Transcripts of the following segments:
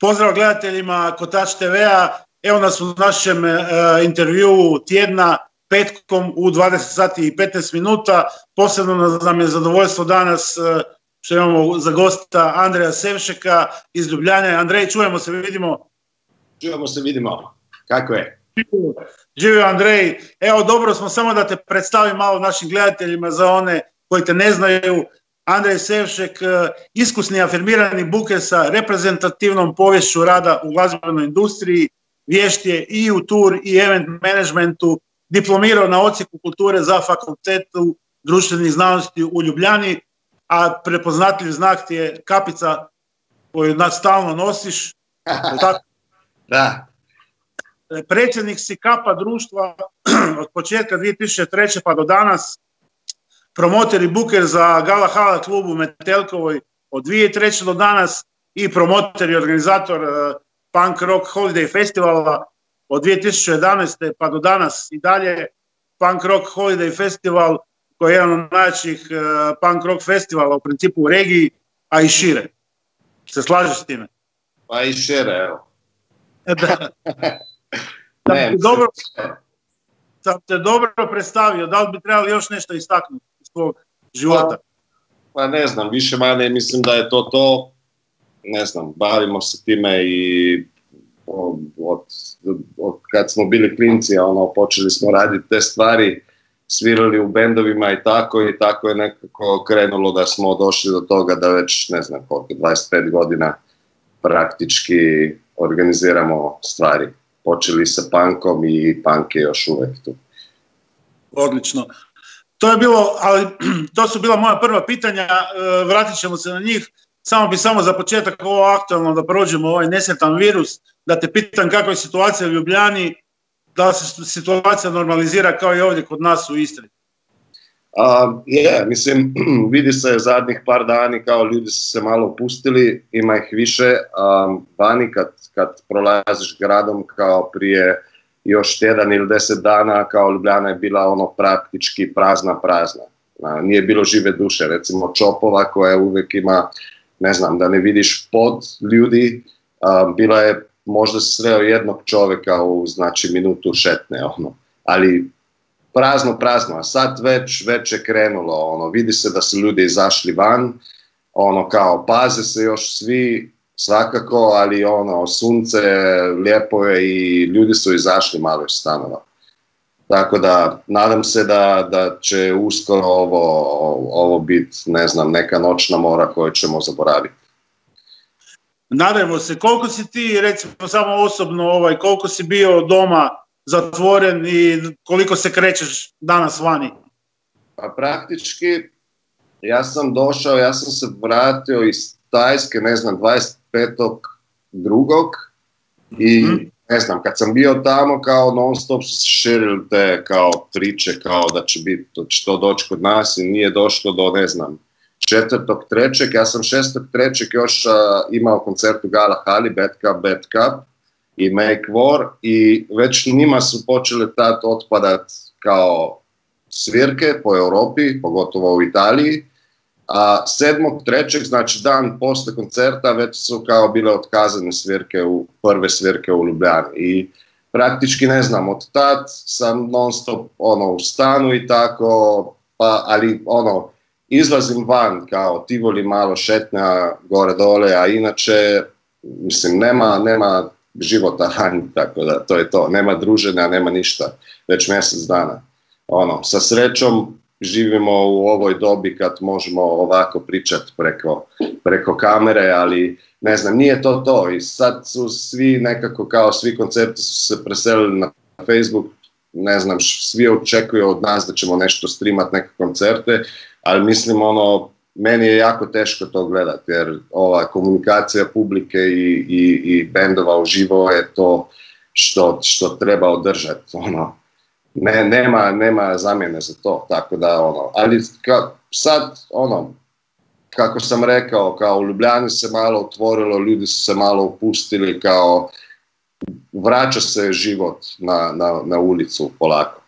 Pozdrav gledateljima Kotač TV-a. Evo nas u našem e, intervjuu tjedna petkom u 20 sati i 15 minuta. Posebno nam je zadovoljstvo danas e, što imamo za gosta Andreja Sevšeka iz Ljubljane. Andrej, čujemo se, vidimo. Čujemo se, vidimo. Kako je? Živio Andrej. Evo, dobro smo samo da te predstavim malo našim gledateljima za one koji te ne znaju. Andrej Sevšek, e, iskusni afirmirani buker sa reprezentativnom povješću rada u glazbenoj industriji, vješt je i u tur i event managementu, diplomirao na ocijeku kulture za fakultetu društvenih znanosti u Ljubljani, a prepoznatljiv znak ti je kapica koju stalno nosiš. Tako? da. Predsjednik si kapa društva od početka 2003. pa do danas, promoter i buker za Gala Hala klubu Metelkovoj od 2003. do danas i promoter i organizator uh, Punk Rock Holiday Festivala od 2011. pa do danas i dalje Punk Rock Holiday Festival koji je jedan od najjačih uh, punk rock festivala u principu u regiji, a i šire. Se slažeš s time? Pa i šire, evo. da. da ne, dobro, sam te dobro predstavio, da li bi trebali još nešto istaknuti? Svog života? Pa, pa ne znam, više manje mislim da je to to, ne znam, bavimo se time i od, od, kad smo bili klinci, ono, počeli smo raditi te stvari, svirali u bendovima i tako i tako je nekako krenulo da smo došli do toga da već, ne znam koliko, 25 godina praktički organiziramo stvari. Počeli sa punkom i punk je još uvek tu. Odlično. To je bilo, ali to su bila moja prva pitanja, e, vratit ćemo se na njih. Samo bi samo za početak ovo aktualno da prođemo ovaj nesretan virus, da te pitam kakva je situacija u Ljubljani, da se situacija normalizira kao i ovdje kod nas u Istri. Je, mislim, vidi se zadnjih par dani kao ljudi su se malo opustili, ima ih više. Um, vani kad, kad prolaziš gradom kao prije još tjedan ili deset dana kao Ljubljana je bila ono praktički prazna prazna. Nije bilo žive duše, recimo Čopova koja uvijek ima, ne znam, da ne vidiš pod ljudi, bila je možda sreo jednog čovjeka u znači minutu šetne, ono. ali prazno, prazno, a sad već, već je krenulo, ono, vidi se da su ljudi izašli van, ono kao paze se još svi, svakako, ali ono, sunce lijepo je i ljudi su izašli malo iz stanova. Tako da, nadam se da, da će uskoro ovo, ovo biti, ne znam, neka noćna mora koju ćemo zaboraviti. Nadajmo se. Koliko si ti, recimo samo osobno, ovaj, koliko si bio doma zatvoren i koliko se krećeš danas vani? Pa praktički, ja sam došao, ja sam se vratio iz Tajske, ne znam, 25. drugog i mm ne znam, kad sam bio tamo kao non stop širili te kao priče kao da će biti, da će to doći kod nas i nije došlo do ne znam, četvrtog trećeg, ja sam šestog trećeg još uh, imao koncert u Gala Hali, Bad Cup, Bad Cup i Make War i već njima su počele tad otpadat kao svirke po Europi, pogotovo u Italiji a sedmog trećeg, znači dan posle koncerta, već su kao bile otkazane svirke u, prve svirke u Ljubljani i praktički ne znam, od tad sam non stop ono, u stanu i tako, pa, ali ono, izlazim van kao Tivoli malo šetnja gore dole, a inače, mislim, nema, nema života hani, tako da to je to, nema druženja, nema ništa, već mjesec dana. Ono, sa srećom živimo u ovoj dobi kad možemo ovako pričati preko, preko kamere, ali ne znam, nije to to. I sad su svi nekako kao svi koncerti su se preselili na Facebook, ne znam, svi očekuju od nas da ćemo nešto streamat, neke koncerte, ali mislim ono, meni je jako teško to gledati jer ova komunikacija publike i, i, i bendova uživo je to što, što treba održati, ono, ne, nema, nema zamjene za to, tako da ono, ali ka, sad ono, kako sam rekao, kao u Ljubljani se malo otvorilo, ljudi su se malo upustili, kao vraća se život na, na, na ulicu polako.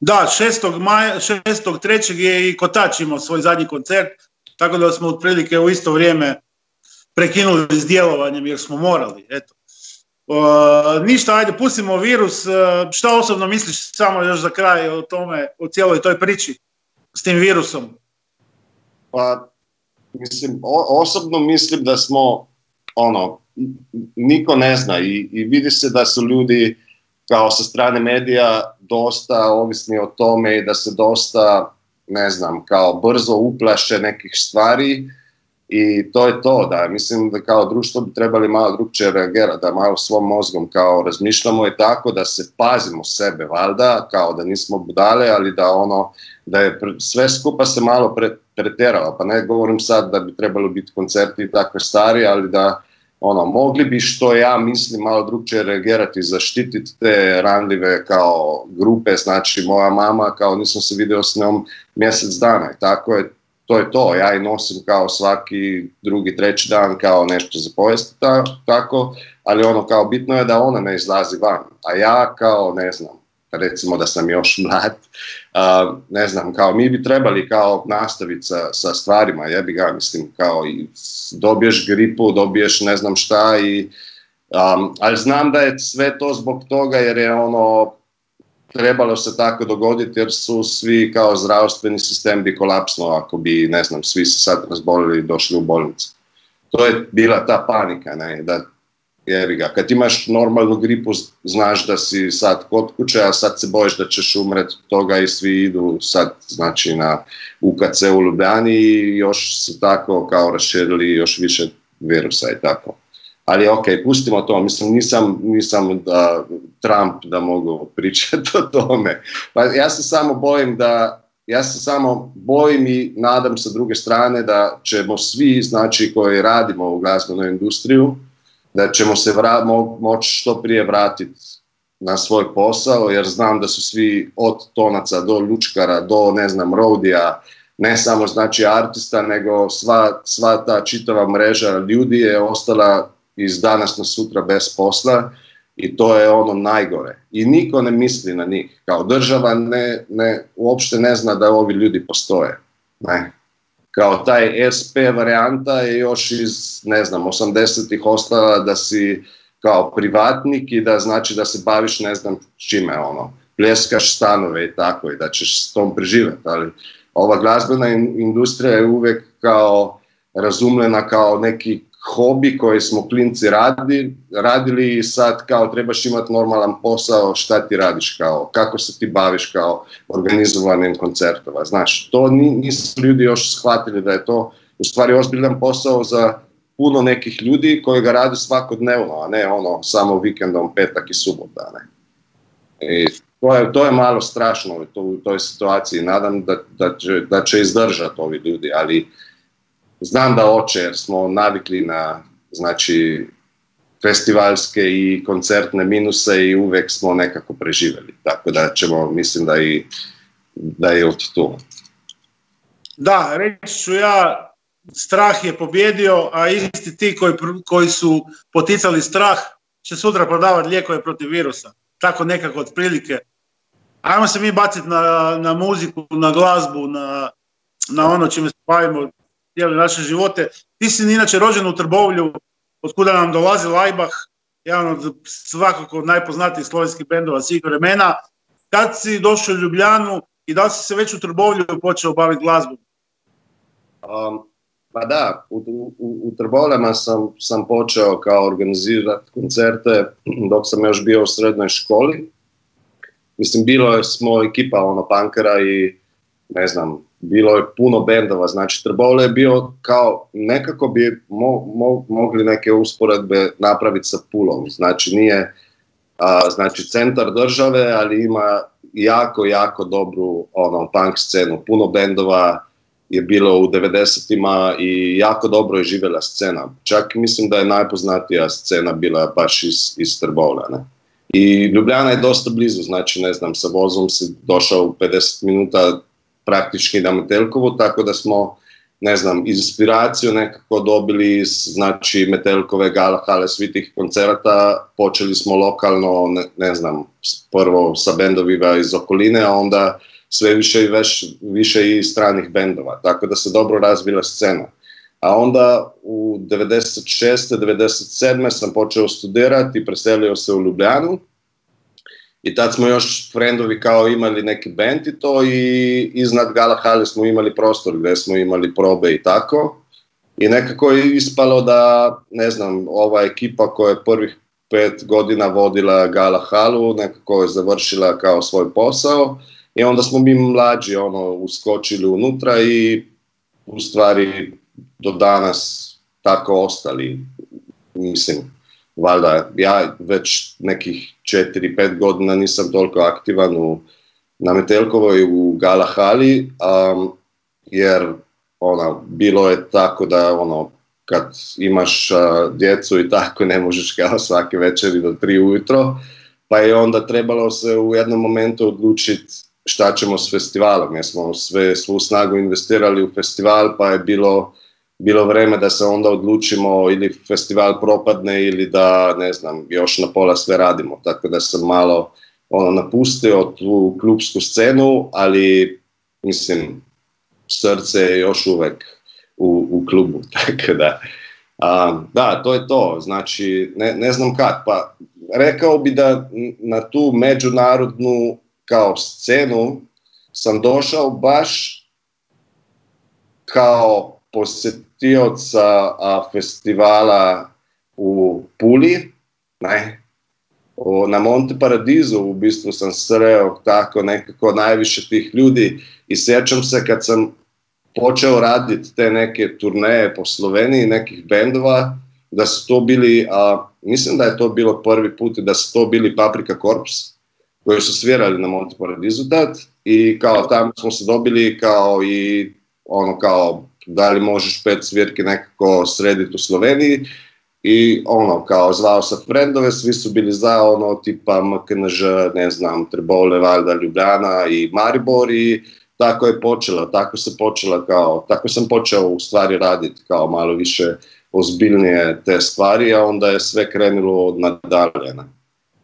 Da, 6. Maja, 6.3. je i Kotač imao svoj zadnji koncert, tako da smo otprilike u isto vrijeme prekinuli s djelovanjem jer smo morali, eto. Ništa, ajde, pustimo virus. šta osobno misliš samo još za kraj o tome, o cijeloj toj priči s tim virusom? Pa, mislim, osobno mislim da smo, ono, niko ne zna i, i vidi se da su ljudi kao sa strane medija dosta ovisni o tome i da se dosta, ne znam, kao brzo uplaše nekih stvari i to je to, da. Mislim da kao društvo bi trebali malo drugčije reagirati, da malo svom mozgom kao razmišljamo i tako da se pazimo sebe valjda, kao da nismo budale, ali da ono, da je sve skupa se malo pre, preteralo, pa ne govorim sad da bi trebalo biti koncerti i takve stvari, ali da ono, mogli bi što ja mislim malo drugčije reagirati, zaštititi te ranljive kao grupe, znači moja mama, kao nisam se vidio s njom mjesec dana i tako je, to je to, ja i nosim kao svaki drugi, treći dan kao nešto za pojesti tako, ali ono kao bitno je da ona ne izlazi van, a ja kao ne znam, recimo da sam još mlad, ne znam, kao mi bi trebali kao nastaviti sa, sa stvarima, jebi ga, mislim, kao i dobiješ gripu, dobiješ ne znam šta i, ali znam da je sve to zbog toga jer je ono, trebalo se tako dogoditi jer su svi kao zdravstveni sistem bi kolapsno ako bi, ne znam, svi se sad razbolili i došli u bolnicu. To je bila ta panika, ne, da jevi ga. Kad imaš normalnu gripu, znaš da si sad kod kuće, a sad se bojiš da ćeš umret toga i svi idu sad znači na UKC u Ljubljani i još su tako kao raširili još više virusa i tako. Ali ok, pustimo to, mislim nisam, nisam da Trump da mogu pričati o tome. Pa ja se samo bojim da ja se samo bojim i nadam sa druge strane da ćemo svi, znači koji radimo u glazbenoj industriju, da ćemo se vra, mo, moći što prije vratiti na svoj posao, jer znam da su svi od tonaca do ljučkara, do ne znam, rodija, ne samo znači artista, nego sva, sva ta čitava mreža ljudi je ostala iz danas na sutra bez posla i to je ono najgore. I niko ne misli na njih. Kao država ne, ne, uopšte ne zna da ovi ljudi postoje. Ne kao taj SP varijanta je još iz, ne znam, 80-ih ostala da si kao privatnik i da znači da se baviš ne znam čime, ono, pljeskaš stanove i tako i da ćeš s tom preživjeti, ali ova glazbena industrija je uvijek kao razumljena kao neki hobi koji smo klinci radi, radili i sad kao trebaš imati normalan posao, šta ti radiš kao, kako se ti baviš kao organizovanim koncertova. Znaš, to nisu ljudi još shvatili da je to u stvari ozbiljan posao za puno nekih ljudi koji ga rade svakodnevno, a ne ono samo vikendom, petak i subota. Ne? I to je, to je malo strašno u toj situaciji. Nadam da, da, će, da će izdržati ovi ljudi, ali znam da hoće jer smo navikli na znači festivalske i koncertne minuse i uvijek smo nekako preživjeli. Tako da ćemo, mislim da i da je od tu. Da, reći ću ja, strah je pobjedio, a isti ti koji, koji su poticali strah će sutra prodavati lijekove protiv virusa. Tako nekako otprilike. Ajmo se mi baciti na, na muziku, na glazbu, na, na ono čime se bavimo cijeli naše živote. Ti si inače rođen u Trbovlju, od kuda nam dolazi Lajbah, jedan od svakako najpoznatijih slovenskih bendova svih vremena. Kad si došao u Ljubljanu i da li si se već u Trbovlju počeo baviti glazbom? Um, pa da, u, u, Trbovljama sam, sam počeo kao organizirati koncerte dok sam još bio u srednjoj školi. Mislim, bilo je smo ekipa ono, pankera i ne znam, bilo je puno bendova, znači Trbole je bio kao, nekako bi mogli neke usporedbe napraviti sa Pulom, znači nije, a, znači centar države, ali ima jako, jako dobru ono, punk scenu, puno bendova je bilo u 90-ima i jako dobro je živjela scena. Čak mislim da je najpoznatija scena bila baš iz, iz Ne? I Ljubljana je dosta blizu, znači ne znam, sa vozom si došao u 50 minuta praktički na Metelkovu, tako da smo ne znam, inspiraciju nekako dobili iz znači, Metelkove, Galahale, svi tih koncerata. Počeli smo lokalno, ne, ne znam, prvo sa bendovima iz okoline, a onda sve više i veš, više i stranih bendova, tako da se dobro razvila scena. A onda u 96. 97. sam počeo studirati i preselio se u Ljubljanu. I tad smo još friendovi kao imali neki band i to i iznad Gala Hale smo imali prostor gdje smo imali probe i tako. I nekako je ispalo da, ne znam, ova ekipa koja je prvih pet godina vodila Gala Halu, nekako je završila kao svoj posao i onda smo mi mlađi ono, uskočili unutra i u stvari do danas tako ostali. Mislim, valjda ja već nekih 4-5 godina nisam toliko aktivan u, na Metelkovoj u Gala Hali, jer ona, bilo je tako da ono, kad imaš djecu i tako ne možeš kao svake večeri do tri ujutro, pa je onda trebalo se u jednom momentu odlučiti šta ćemo s festivalom, jer smo sve, svu snagu investirali u festival, pa je bilo, bilo vreme da se onda odlučimo ili festival propadne ili da, ne znam, još na pola sve radimo, tako da sam malo ono, napustio tu klubsku scenu, ali mislim, srce je još uvek u, u klubu, tako da, a, da, to je to, znači, ne, ne znam kad, pa rekao bi da na tu međunarodnu kao scenu sam došao baš kao posjetioca a, festivala u Puli, ne, o, na Monte Paradizu u bistvu sam sreo tako nekako najviše tih ljudi. I sjećam se kad sam počeo raditi te neke turneje po Sloveniji, nekih bendova, da su to bili, a, mislim da je to bilo prvi put da su to bili Paprika Corps, koji su svirali na Monte Paradisu tad. I kao tamo smo se dobili kao i ono kao da li možeš pet svirke nekako srediti u Sloveniji i ono kao zvao sa frendove, svi su bili za ono tipa MKNŽ, ne znam, Trebole, Valjda, Ljubljana i Maribor i tako je počela, tako se počela kao, tako sam počeo u stvari raditi kao malo više ozbiljnije te stvari, a onda je sve krenulo nadalje.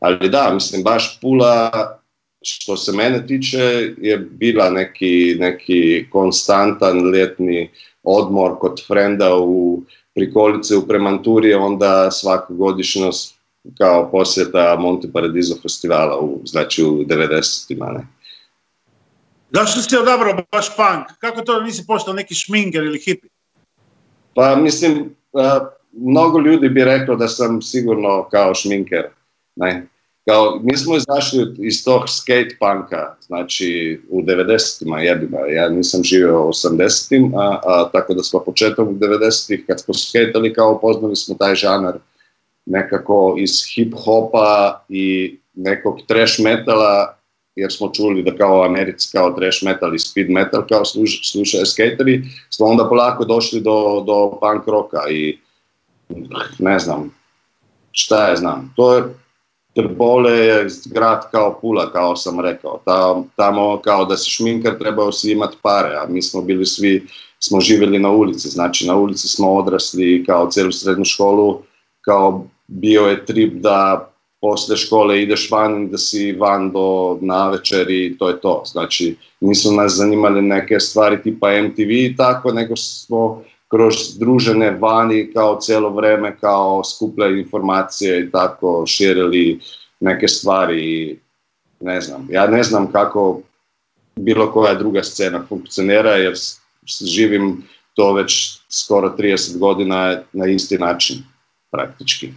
Ali da, mislim, baš Pula, što se mene tiče, je bila neki, neki konstantan ljetni odmor kod frenda u prikolice u Premanturi, onda svaku godišnjost kao posjeta Monte Paradiso festivala, u, znači u 90-ima. Ne. Zašto si odabrao baš punk? Kako to nisi postao neki šminker ili hipi? Pa mislim, mnogo ljudi bi reklo da sam sigurno kao šminker. Ne? Kao, mi smo izašli iz tog skate punka, znači u 90-ima jebima, ja nisam živio u 80-im, a, tako da smo početak 90-ih kad smo skatali kao poznali smo taj žanar nekako iz hip-hopa i nekog trash metala jer smo čuli da kao Americi kao trash metal i speed metal kao slušaju skateri, smo onda polako došli do, do punk roka i ne znam, šta je znam, to je Trbole je grad kao Pula, kao sam rekao. tamo kao da se šminkar trebao svi imati pare, a mi smo bili svi, smo živjeli na ulici, znači na ulici smo odrasli kao cijelu srednju školu, kao bio je trip da poslije škole ideš van da si van do navečer i to je to. Znači nisu nas zanimali neke stvari tipa MTV i tako, nego smo kroz družene vani kao cijelo vrijeme kao skupljali informacije i tako širili neke stvari ne znam. Ja ne znam kako bilo koja druga scena funkcionira jer živim to već skoro 30 godina na isti način praktički.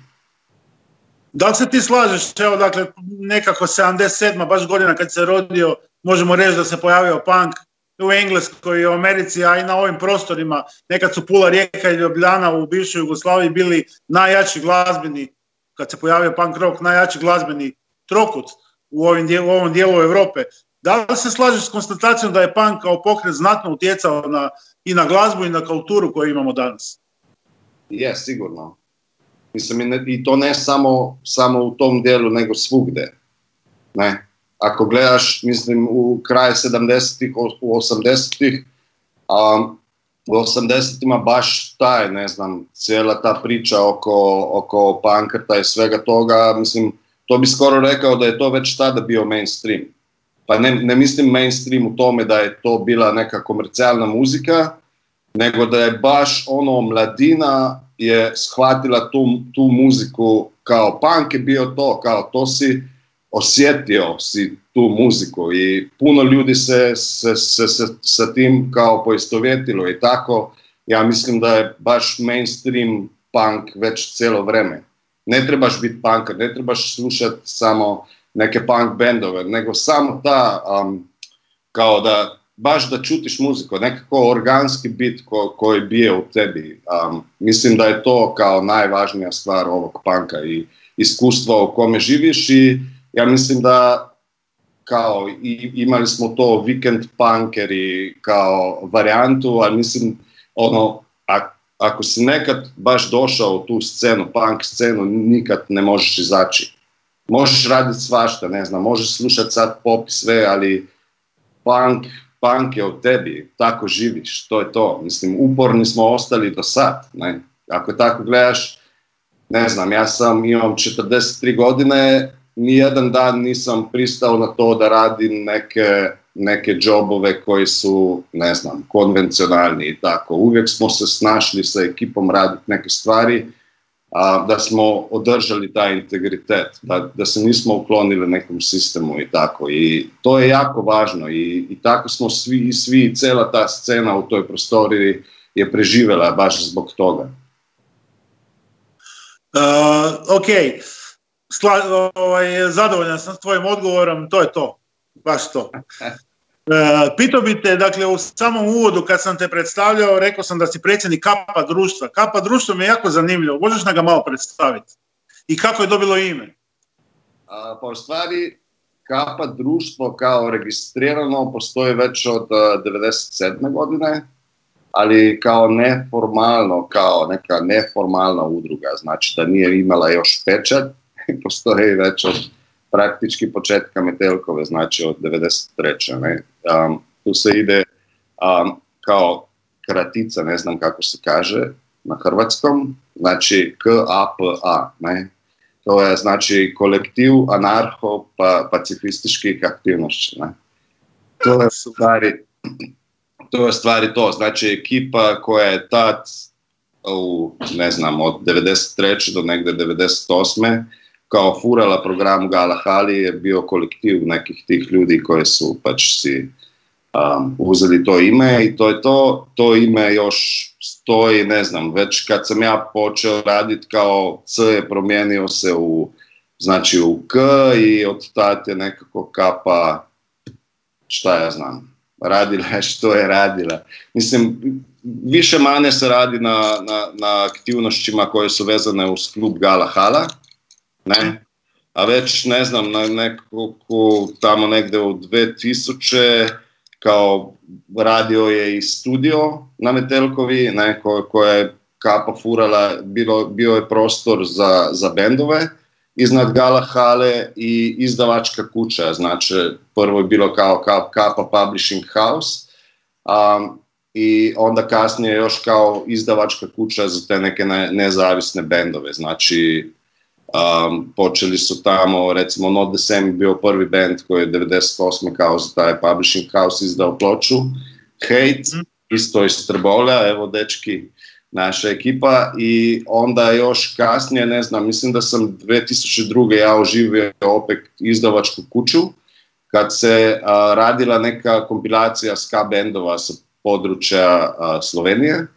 Da li se ti slažeš, evo dakle nekako 77. baš godina kad se rodio, možemo reći da se pojavio punk, u Engleskoj i u Americi, a i na ovim prostorima, nekad su Pula, Rijeka i Ljubljana u bivšoj Jugoslaviji bili najjači glazbeni, kad se pojavio punk rock, najjači glazbeni trokut u, ovim u ovom dijelu Europe. Da li se slažeš s konstatacijom da je punk kao pokret znatno utjecao na, i na glazbu i na kulturu koju imamo danas? Je, sigurno. Mislim, i to ne samo, samo u tom dijelu, nego svugde. Ne? Ako gledaš, mislim, u kraj 70-ih, u 80-ih, a u 80-ima baš taj, ne znam, cijela ta priča oko, oko pankrta i svega toga, mislim, to bi skoro rekao da je to već tada bio mainstream. Pa ne, ne mislim mainstream u tome da je to bila neka komercijalna muzika, nego da je baš ono mladina je shvatila tu, tu muziku kao punk je bio to, kao to si osjetio si tu muziku i puno ljudi se, sa tim kao poistovjetilo i tako ja mislim da je baš mainstream punk već cijelo vreme. Ne trebaš biti punk, ne trebaš slušati samo neke punk bendove, nego samo ta um, kao da baš da čutiš muziku, nekako organski bit ko, koji bije u tebi. Um, mislim da je to kao najvažnija stvar ovog panka i iskustva u kome živiš i ja mislim da kao i, imali smo to weekend punkeri kao varijantu, ali mislim ono, ako si nekad baš došao u tu scenu, punk scenu, nikad ne možeš izaći. Možeš raditi svašta, ne znam, možeš slušati sad pop sve, ali punk, punk je od tebi, tako živiš, to je to. Mislim, uporni smo ostali do sad, ne? Ako tako gledaš, ne znam, ja sam, imam 43 godine, nijedan dan nisam pristao na to da radim neke, neke džobove koji su, ne znam, konvencionalni i tako. Uvijek smo se snašli sa ekipom raditi neke stvari, a, da smo održali taj integritet, da, da se nismo uklonili nekom sistemu i tako. I to je jako važno i, i tako smo svi i svi, cela ta scena u toj prostoriji je preživjela baš zbog toga. Uh, ok, Skla, ovaj, zadovoljan sam s tvojim odgovorom, to je to, baš to. E, pitao bi te, dakle, u samom uvodu kad sam te predstavljao, rekao sam da si predsjednik kapa društva. Kapa društva mi je jako zanimljivo, možeš nam ga malo predstaviti? I kako je dobilo ime? A, pa u stvari, kapa društvo kao registrirano postoji već od 97. godine, ali kao neformalno, kao neka neformalna udruga, znači da nije imala još pečat, postoji već od praktički početka Metelkove, znači od 93. Ne? Um, tu se ide um, kao kratica, ne znam kako se kaže na hrvatskom, znači KAPA, ne? To je znači kolektiv anarho pa, aktivnosti. Ne? To je stvari to je stvari to, znači ekipa koja je tad u, ne znam, od 93. do negde 98 kao furala program Galahali je bio kolektiv nekih tih ljudi koji su pač si um, uzeli to ime i to je to, to ime još stoji, ne znam, već kad sam ja počeo raditi kao C je promijenio se u znači u K i od tat je nekako kapa šta ja znam, radila je što je radila. Mislim, više mane se radi na, na, na aktivnostima koje su vezane uz klub Gala Hala, ne? A već, ne znam, na nekoliko, tamo negde u 2000, kao radio je i studio na Metelkovi, neko koje je kapa furala, bilo, bio je prostor za, za bendove, iznad Gala Hale i izdavačka kuća, znači prvo je bilo kao Kapa Publishing House, um, i onda kasnije još kao izdavačka kuća za te neke ne, nezavisne bendove, znači Um, počeli su tamo, recimo Not The Same bio prvi band koji je 98. kao za taj Publishing House izdao ploču. Hate, mm. isto iz Trbolja, evo dečki, naša ekipa i onda još kasnije, ne znam, mislim da sam 2002. ja oživio opet izdavačku kuću kad se a, radila neka kompilacija ska bendova sa područja a, Slovenije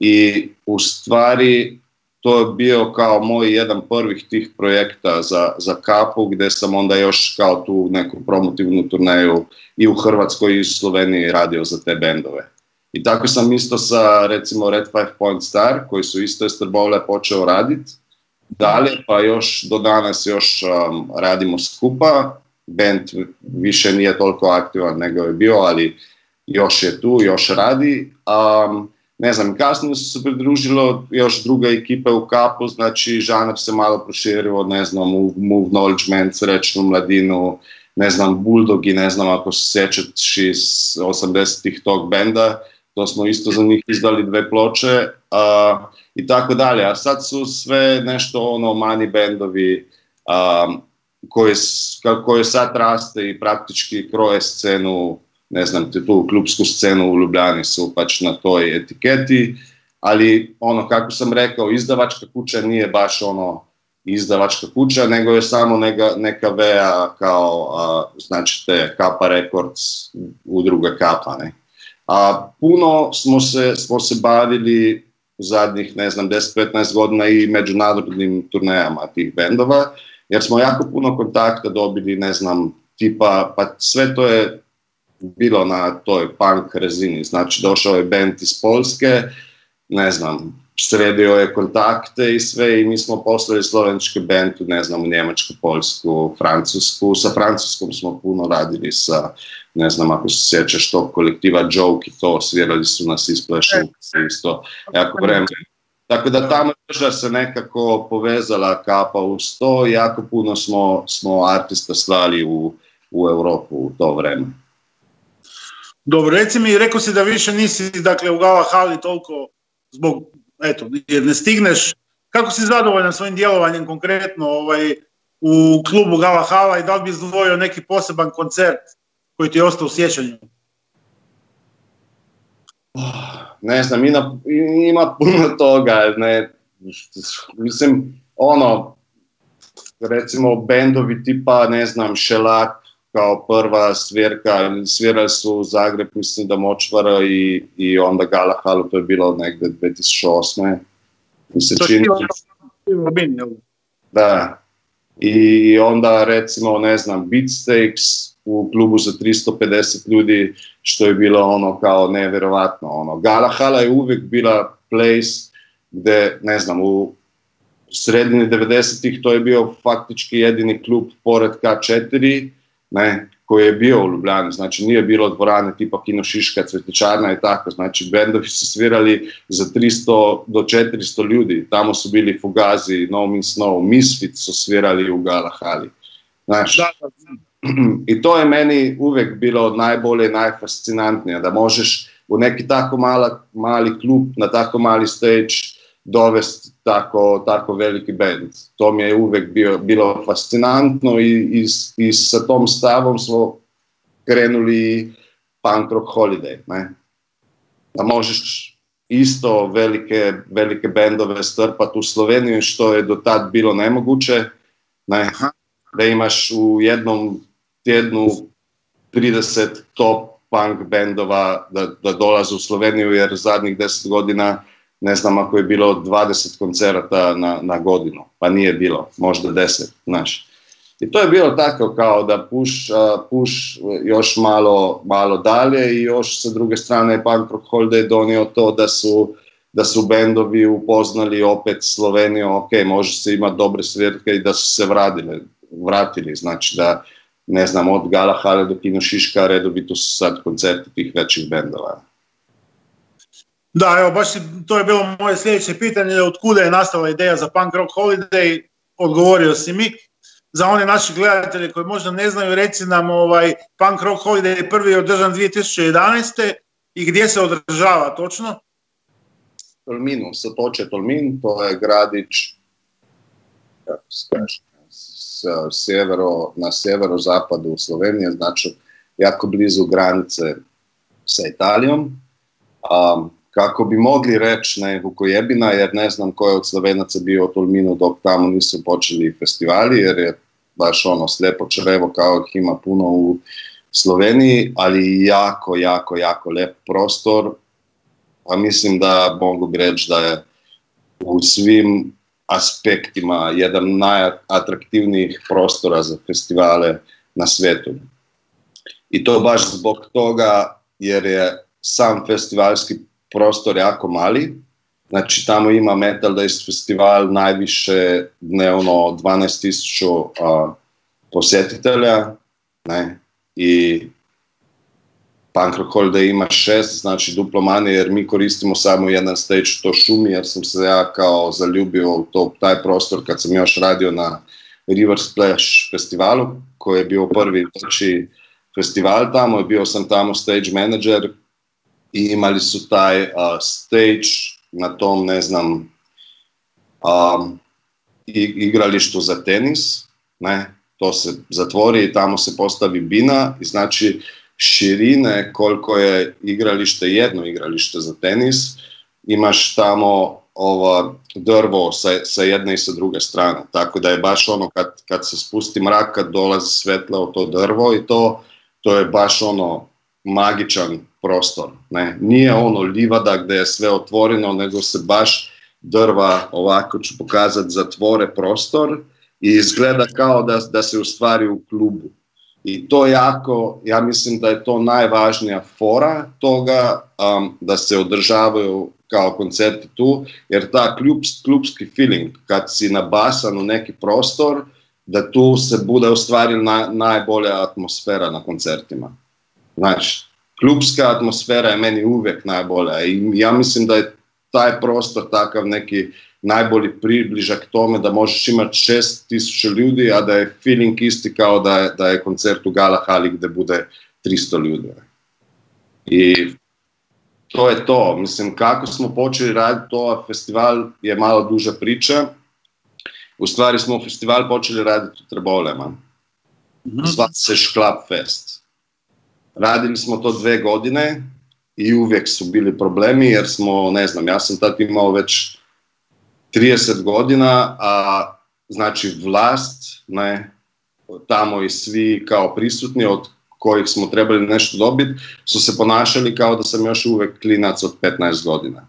i u stvari to je bio kao moj jedan prvih tih projekta za, za kapu gdje sam onda još kao tu neku promotivnu turneju i u Hrvatskoj i u Sloveniji radio za te bendove. I tako sam isto sa recimo Red Five Point Star koji su isto iz Trbovle počeo raditi. Dalje pa još do danas još um, radimo skupa. Band više nije toliko aktivan nego je bio, ali još je tu, još radi. Um, ne znam, kasnije se pridružilo još druga ekipa u kapu, znači žanar se malo proširio, ne znam, u Move Knowledge srečnu mladinu, ne znam, Bulldogi, ne znam ako se sjećaš iz 80-ih tog benda, to smo isto za njih izdali dve ploče i tako dalje. A sad su sve nešto ono mani bendovi a, koje, koje sad raste i praktički kroje scenu ne znam, tu klubsku scenu u Ljubljani su pač na toj etiketi, ali ono, kako sam rekao, izdavačka kuća nije baš ono izdavačka kuća, nego je samo neka, neka vea kao, znači te Kapa Records, udruga Kapa, ne. A puno smo se, smo se bavili zadnjih, ne znam, 10-15 godina i međunarodnim turnejama tih bendova, jer smo jako puno kontakta dobili, ne znam, tipa, pa sve to je bilo na toj punk razini, znači došao je band iz Polske, ne znam, sredio je kontakte i sve i mi smo poslali slovenički band ne znam, u Njemačku, Poljsku, Francusku. Sa Francuskom smo puno radili sa, ne znam, ako se sjećaš tog kolektiva Joke i to, svirali su nas isplašu isto jako vreme. Tako da tamo se nekako povezala kapa uz to i jako puno smo, smo artista slali u, u Europu u to vreme. Dobro, reci mi, rekao si da više nisi dakle, u Gala Hali toliko zbog, eto, jer ne stigneš. Kako si zadovoljan svojim djelovanjem konkretno ovaj, u klubu Gala Hala i da li bi izdvojio neki poseban koncert koji ti je ostao u sjećanju? Ne znam, ima, ima puno toga, ne, mislim, ono, recimo bendovi tipa, ne znam, Šelak, kao prva svirka, svirali su u Zagreb, mislim da Močvara i, i onda Gala Halu, to je bilo negde 2008. Mi se čini... Da. I onda recimo, ne znam, Beatsteaks u klubu za 350 ljudi, što je bilo ono kao nevjerovatno. Ono. Gala Hala je uvijek bila place gde, ne znam, u sredini 90-ih to je bio faktički jedini klub pored K4 ne, koji je bio u Ljubljani, znači nije bilo dvorane tipa Kino Šiška, Cvetičarna i tako, znači bendovi su svirali za 300 do 400 ljudi, tamo su bili Fugazi, No Means No, Misfit su svirali u Galahali. Znaš, I to je meni uvijek bilo najbolje i najfascinantnije, da možeš u neki tako mala, mali klub, na tako mali stage, dovesti tako, tako veliki band. To mi je uvijek bio, bilo fascinantno i, i, i sa tom stavom smo krenuli punk rock holiday. Ne? Da možeš isto velike, velike bendove strpati u Sloveniju što je do tad bilo nemoguće. Ne? Da imaš u jednom tjednu 30 top punk bendova da, da dolaze u Sloveniju jer zadnjih 10 godina ne znam ako je bilo 20 koncerata na, na godinu, pa nije bilo, možda 10, znaš. I to je bilo tako kao da puš, puš još malo, malo dalje i još sa druge strane Punk Rock Holiday donio to da su, da su bendovi upoznali opet Sloveniju, ok, može se imati dobre svirke i da su se vratili, vratili, znači da ne znam, od Galahale do Kino Šiška su sad koncerti tih većih bendova. Da, evo, baš to je bilo moje sljedeće pitanje, od kuda je nastala ideja za Punk Rock Holiday, odgovorio si mi. Za one naše gledatelje koji možda ne znaju, reci nam ovaj, Punk Rock Holiday prvi je održan 2011. i gdje se održava točno? Tolminu, Satoče Tolmin, to je gradić na sjevero-zapadu Slovenije, znači jako blizu granice sa Italijom. Um, kako bi mogli reći ne Vukojebina, jer ne znam ko je od Slovenaca bio u Tolminu dok tamo nisu počeli festivali, jer je baš ono slijepo črevo kao ih ima puno u Sloveniji, ali jako, jako, jako lep prostor. A mislim da mogu bi reći da je u svim aspektima jedan najatraktivnijih prostora za festivale na svijetu. I to baš zbog toga jer je sam festivalski prostor jako mali, znači tamo ima Metal Days festival najviše dnevno 12.000 posjetitelja ne? i Punk Rock Holiday ima šest, znači duplo manje jer mi koristimo samo jedan stage to šumi jer sam se ja kao zaljubio u to, taj prostor kad sam još radio na River Splash festivalu koji je bio prvi znači, festival tamo i bio sam tamo stage manager i imali su taj uh, stage na tom, ne znam, um, igralištu za tenis, ne, to se zatvori i tamo se postavi bina i znači širine koliko je igralište, jedno igralište za tenis. Imaš tamo ova drvo sa, sa jedne i sa druge strane. Tako da je baš ono kad, kad se spusti mrak, kad dolazi svetlo u to drvo i to, to je baš ono magičan prostor. Ne? Nije ono livada gdje je sve otvoreno, nego se baš drva, ovako ću pokazati, zatvore prostor i izgleda kao da, da se u stvari u klubu. I to jako, ja mislim da je to najvažnija fora toga um, da se održavaju kao koncerti tu, jer ta klubski feeling, kad si nabasan u neki prostor, da tu se bude u stvari najbolja atmosfera na koncertima. Znači, klubska atmosfera je meni uvijek najbolja i ja mislim da je taj prostor takav neki najbolji približak tome da možeš imati šest tisuća ljudi, a da je feeling isti kao da je, da je koncert u Gala Hali gdje bude 300 ljudi. I to je to. Mislim, kako smo počeli raditi to, festival je malo duža priča. U stvari smo festival počeli raditi u Trbolema. Mm-hmm. se Club Fest. Radili smo to dve godine i uvijek su bili problemi jer smo, ne znam, ja sam tad imao već 30 godina, a znači vlast, ne, tamo i svi kao prisutni od kojih smo trebali nešto dobiti, su se ponašali kao da sam još uvijek klinac od 15 godina.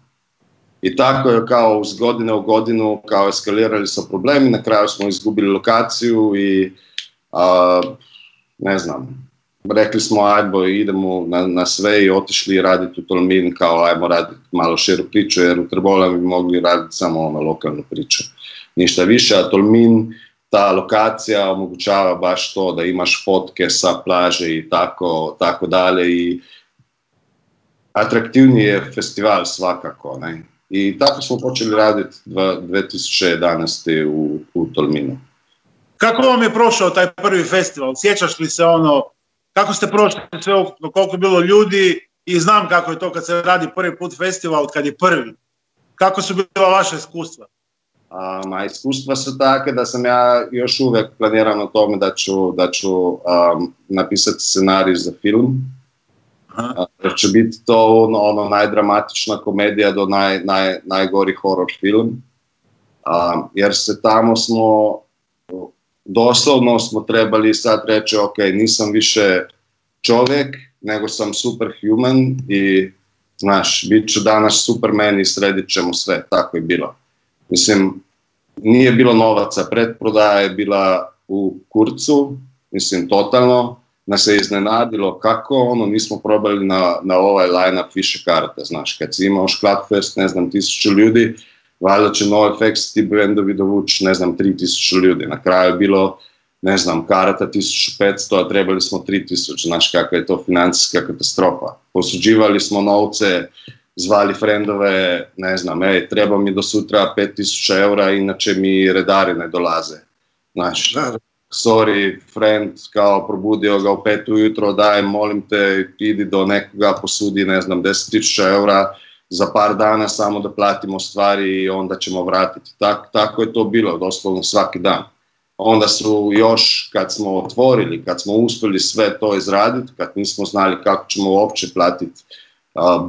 I tako je kao uz godine u godinu kao eskalirali su problemi, na kraju smo izgubili lokaciju i ne znam, rekli smo ajmo idemo na, na sve i otišli raditi u Tolmin kao ajmo raditi malo širu priču jer u Trbola bi mogli raditi samo ono lokalnu priču. Ništa više, a Tolmin ta lokacija omogućava baš to da imaš fotke sa plaže i tako, tako dalje i atraktivniji je festival svakako. Ne? I tako smo počeli raditi 2011. u, u Tolminu. Kako vam je prošao taj prvi festival? Sjećaš li se ono, kako ste prošli sve, koliko je bilo ljudi i znam kako je to kad se radi prvi put festival, kad je prvi. Kako su bila vaša iskustva? A iskustva su takve da sam ja još uvijek planiram na tome da ću, da ću um, napisati scenarij za film. Jer će biti to ono, ono najdramatična komedija do naj, naj, najgori horror film. Um, jer se tamo smo, doslovno smo trebali sad reći, ok, nisam više čovjek, nego sam superhuman i znaš, bit ću danas superman i sredit ćemo sve, tako je bilo. Mislim, nije bilo novaca, pretprodaja je bila u kurcu, mislim, totalno, nas se iznenadilo kako, ono, nismo probali na, na ovaj line-up više karata, znaš, kad si imao Šklatfest, ne znam, tisuću ljudi, valjda će NoFX ti bendovi dovući, ne znam, tri tisuće ljudi, na kraju je bilo, ne znam, karata 1500, a trebali smo 3000, znaš kakva je to financijska katastrofa. Posuđivali smo novce, zvali frendove, ne znam, ej, treba mi do sutra 5000 eura, inače mi redari ne dolaze. Znaš, sorry, friend, kao probudio ga u pet ujutro, daj, molim te, idi do nekoga, posudi, ne znam, 10.000 eura za par dana samo da platimo stvari i onda ćemo vratiti. Tak, tako je to bilo, doslovno svaki dan. Onda su još, kad smo otvorili, kad smo uspjeli sve to izraditi, kad nismo znali kako ćemo uopće platiti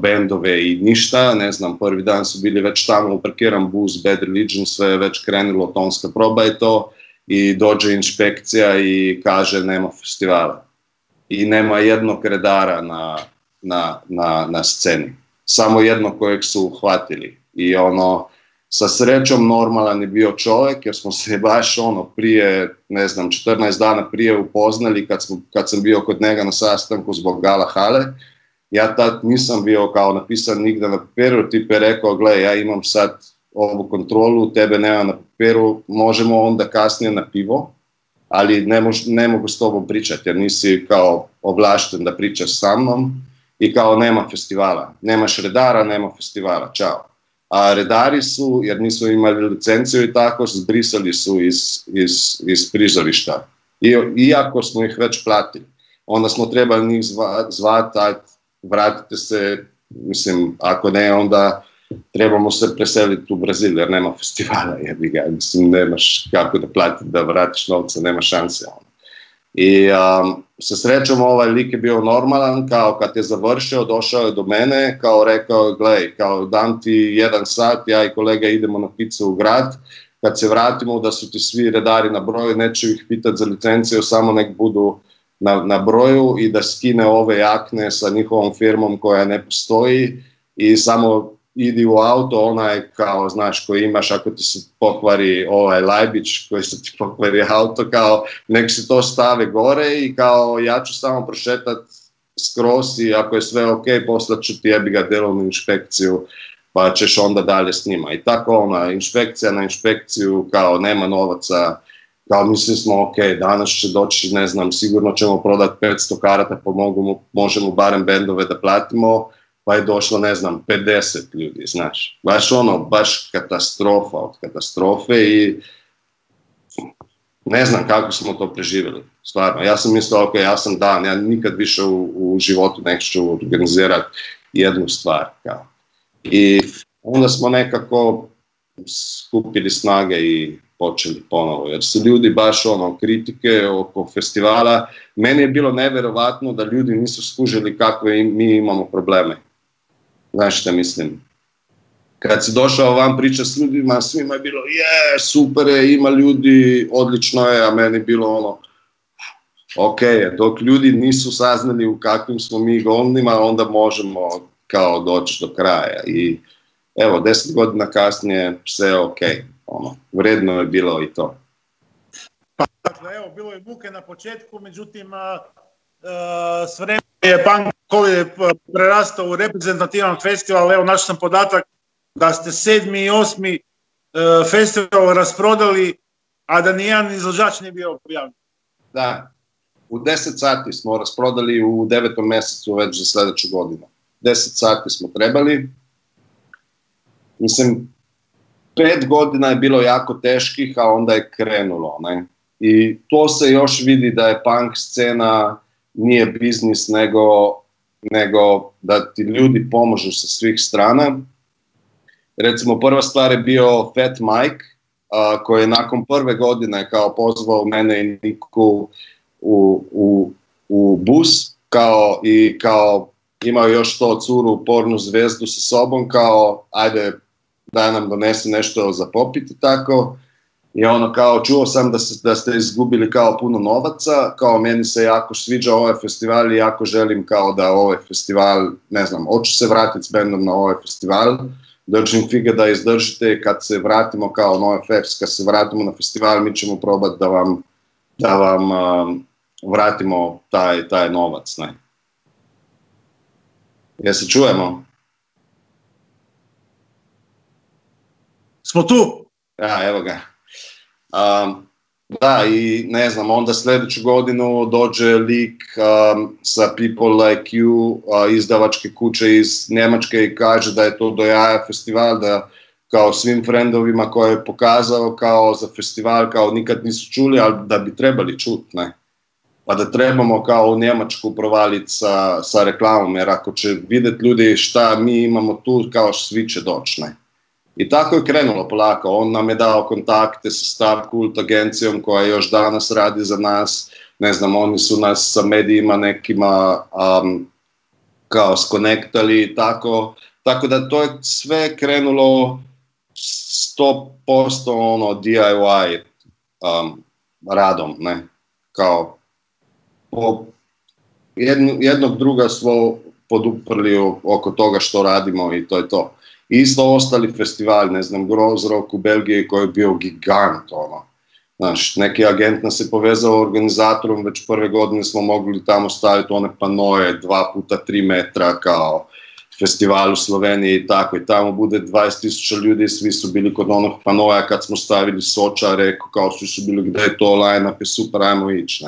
bendove i ništa, ne znam, prvi dan su bili već tamo uparkiran bus, Bad Religion, sve je već krenulo, tonska proba i to, i dođe inspekcija i kaže nema festivala. I nema jednog redara na, na, na, na sceni. Samo jedno kojeg su uhvatili. I ono, sa srećom normalan je bio čovjek jer smo se baš ono prije, ne znam, 14 dana prije upoznali kad, smo, kad sam bio kod njega na sastanku zbog Gala Hale ja tad nisam bio kao napisan nigdje na papiru, tip je rekao, gle, ja imam sad ovu kontrolu, tebe nema na papiru, možemo onda kasnije na pivo, ali ne, ne mogu s tobom pričati jer nisi kao ovlašten da pričaš sa mnom i kao nema festivala. Nemaš redara, nema festivala, čao. A redari su, jer nisu imali licenciju i tako, zbrisali su iz, iz, iz prizorišta. I, iako smo ih već platili. Onda smo trebali njih zvati, vratite se, mislim, ako ne, onda trebamo se preseliti u Brazil jer nema festivala, jer ga, mislim, nemaš kako da platiti da vratiš novca, nema šanse. Ono. I um, se srećom ovaj lik je bio normalan, kao kad je završio, došao je do mene, kao rekao, gledaj, kao dam ti jedan sat, ja i kolega idemo na picu u grad, kad se vratimo da su ti svi redari na broju, neću ih pitati za licenciju, samo nek budu na, na broju i da skine ove jakne sa njihovom firmom koja ne postoji i samo idi u auto, onaj kao, znaš, koji imaš ako ti se pokvari ovaj lajbić koji se ti pokvari auto, kao nek se to stave gore i kao ja ću samo prošetat skroz i ako je sve ok, poslat ću ti jebi ga delovnu inšpekciju pa ćeš onda dalje s njima. I tako ona, inšpekcija na inšpekciju, kao nema novaca, kao mislili smo, ok, danas će doći, ne znam, sigurno ćemo prodati 500 karata, pa možemo barem bendove da platimo, pa je došlo, ne znam, 50 ljudi, znaš. Baš ono, baš katastrofa od katastrofe i ne znam kako smo to preživjeli, stvarno. Ja sam mislio, ok, ja sam dan, ja nikad više u, u životu neću organizirati jednu stvar, kao. I onda smo nekako skupili snage i počeli ponovo, jer su ljudi baš ono, kritike oko festivala, meni je bilo neverovatno da ljudi nisu skužili kakve mi imamo probleme. Znaš šta mislim? Kad si došao vam priča s ljudima, svima je bilo, je, super je, ima ljudi, odlično je, a meni bilo ono, ok, dok ljudi nisu saznali u kakvim smo mi gondima, onda možemo kao doći do kraja. I evo, deset godina kasnije sve je ok, ono, vredno je bilo i to. Pa, dakle, evo, bilo je buke na početku, međutim, a, s vremenom je punk je prerastao u reprezentativan festival, evo našao sam podatak da ste sedmi i osmi e, festival rasprodali, a da nijedan izložač nije bio prijavljen. Da, u deset sati smo rasprodali u devetom mjesecu već za sljedeću godinu. Deset sati smo trebali. Mislim, pet godina je bilo jako teških, a onda je krenulo. Ne? I to se još vidi da je punk scena nije biznis nego, nego da ti ljudi pomožu sa svih strana. Recimo prva stvar je bio Fat Mike koji je nakon prve godine kao pozvao mene i Niku u, u, u bus kao i kao imao još to curu pornu zvezdu sa sobom kao ajde da nam donese nešto za popiti tako i ono kao čuo sam da, se, da ste izgubili kao puno novaca, kao meni se jako sviđa ovaj festival i jako želim kao da ovaj festival, ne znam, hoću se vratiti s bendom na ovaj festival, držim figa da izdržite kad se vratimo kao nove FEPS, kad se vratimo na festival mi ćemo probati da vam, da vam um, vratimo taj, taj novac, ne. Jel se čujemo? Smo tu. Ja, evo ga. Um, da, i ne znam, onda sljedeću godinu dođe lik um, sa People Like You, uh, izdavačke kuće iz Njemačke i kaže da je to do jaja festival, da kao svim frendovima koje je pokazao kao za festival, kao nikad nisu čuli, ali da bi trebali čuti, ne. Pa da trebamo kao u Njemačku provaliti sa, sa reklamom, jer ako će vidjeti ljudi šta mi imamo tu, kao svi će doći, ne. I tako je krenulo polako. On nam je dao kontakte sa Star Cult agencijom koja još danas radi za nas. Ne znam, oni su nas sa medijima nekima um, kao skonektali i tako. Tako da to je sve krenulo 100% ono DIY um, radom, ne? Kao po jednog druga smo poduprli oko toga što radimo i to je to. Isto ostali festivali, ne znam, Grozrok u Belgiji koji je bio gigant, ono. Znaš, neki agent nas je povezao organizatorom, već prve godine smo mogli tamo staviti one panoje, dva puta tri metra kao festival u Sloveniji i tako. I tamo bude 20.000 ljudi, svi su bili kod onog panoja kad smo stavili Soča, rekao kao svi su bili gdje je to line-up, super, ajmo ići.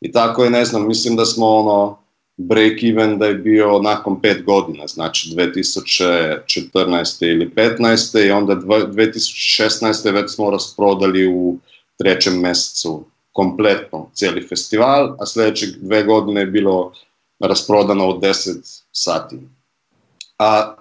I tako je, ne znam, mislim da smo ono, break-even da je bio nakon pet godina, znači 2014. ili 15. i onda 2016. već smo rasprodali u trećem mjesecu kompletno cijeli festival, a sljedeće dve godine je bilo rasprodano od 10 sati. A,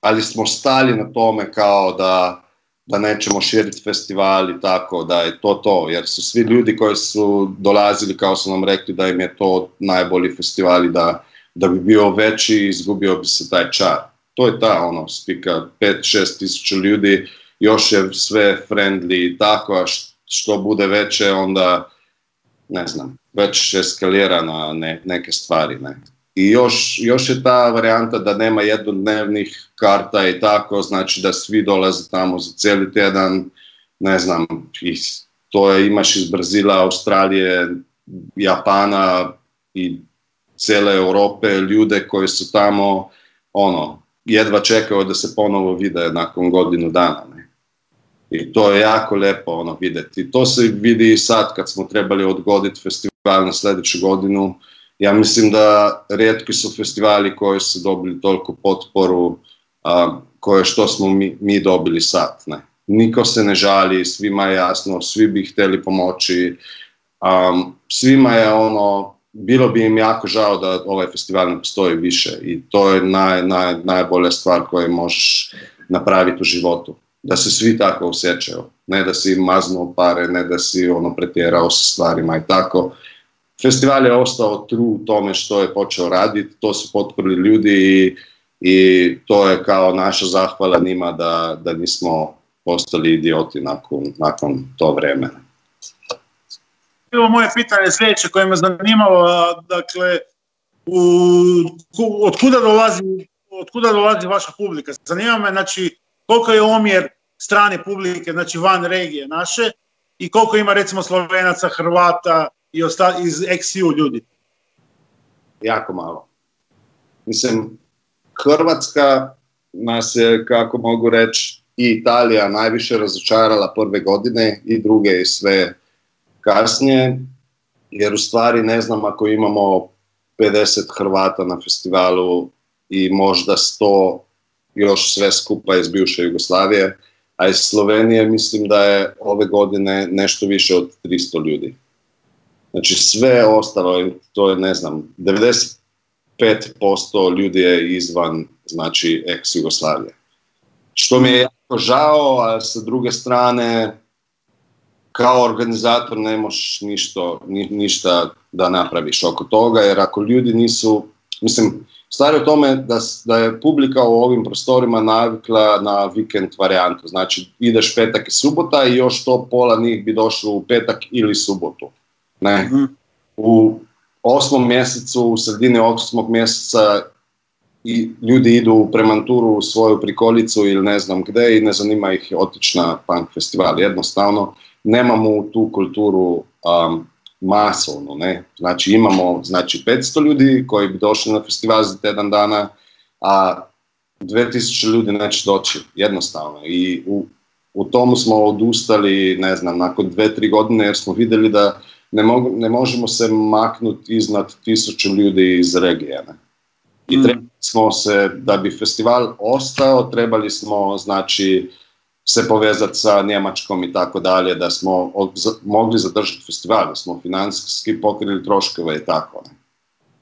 ali smo stali na tome kao da da nećemo širiti festival i tako, da je to to, jer su svi ljudi koji su dolazili, kao su nam rekli da im je to najbolji festival i da, da bi bio veći, izgubio bi se taj čar. To je ta, ono, spika 5-6 tisuća ljudi, još je sve friendly i tako, a što bude veće, onda, ne znam, već eskalira na neke stvari, ne. I još, još je ta varijanta da nema jednodnevnih karta i tako, znači da svi dolaze tamo za cijeli tjedan, ne znam, i to je, imaš iz Brazila, Australije, Japana i cijele Europe ljude koji su tamo, ono, jedva čekaju da se ponovo vide nakon godinu dana. Ne? I to je jako lijepo ono vidjeti. To se vidi i sad kad smo trebali odgoditi festival na sljedeću godinu, ja mislim da rijetki su festivali koji su dobili toliko potporu a, koje što smo mi, mi dobili sad. Ne. Niko se ne žali, svima je jasno, svi bi htjeli pomoći, svima je ono, bilo bi im jako žao da ovaj festival ne postoji više i to je naj, naj, najbolja stvar koju možeš napraviti u životu. Da se svi tako osjećaju, ne da si maznuo pare, ne da si ono pretjerao sa stvarima i tako festival je ostao true u tome što je počeo raditi, to su potporili ljudi i, i to je kao naša zahvala njima da, da nismo postali idioti nakon, nakon to vremena. Evo moje pitanje sljedeće koje me zanimalo, dakle, u, kuda dolazi, od dolazi vaša publika? Zanima me, znači, koliko je omjer strane publike, znači van regije naše, i koliko ima recimo Slovenaca, Hrvata, i osta, iz XU ljudi? Jako malo. Mislim, Hrvatska nas je, kako mogu reći, i Italija najviše razočarala prve godine i druge i sve kasnije, jer u stvari ne znam ako imamo 50 Hrvata na festivalu i možda 100 još sve skupa iz bivše Jugoslavije, a iz Slovenije mislim da je ove godine nešto više od 300 ljudi. Znači sve ostalo, to je ne znam, 95% ljudi je izvan znači ex Jugoslavije. Što mi je jako žao, a sa druge strane kao organizator ne možeš ništa, ništa da napraviš oko toga, jer ako ljudi nisu, mislim, stvari o tome da, da je publika u ovim prostorima navikla na vikend varijantu, znači ideš petak i subota i još to pola njih bi došlo u petak ili subotu. Ne. Mhm. U osmom mjesecu, u sredini osmog mjeseca i ljudi idu u premanturu u svoju prikolicu ili ne znam gdje i ne zanima ih otići na punk festival. Jednostavno nemamo tu kulturu um, masovno, ne. Znači imamo znači 500 ljudi koji bi došli na festival za tjedan dana, a 2000 ljudi neće doći, jednostavno. I u, u tomu smo odustali, ne znam, nakon dve, tri godine jer smo vidjeli da ne, ne možemo se maknuti iznad tisuću ljudi iz regije. Ne? I mm. trebali smo se, da bi festival ostao, trebali smo znači se povezati sa Njemačkom i tako dalje, da smo mogli zadržati festival, da smo financijski pokrili troškove i tako. Ne?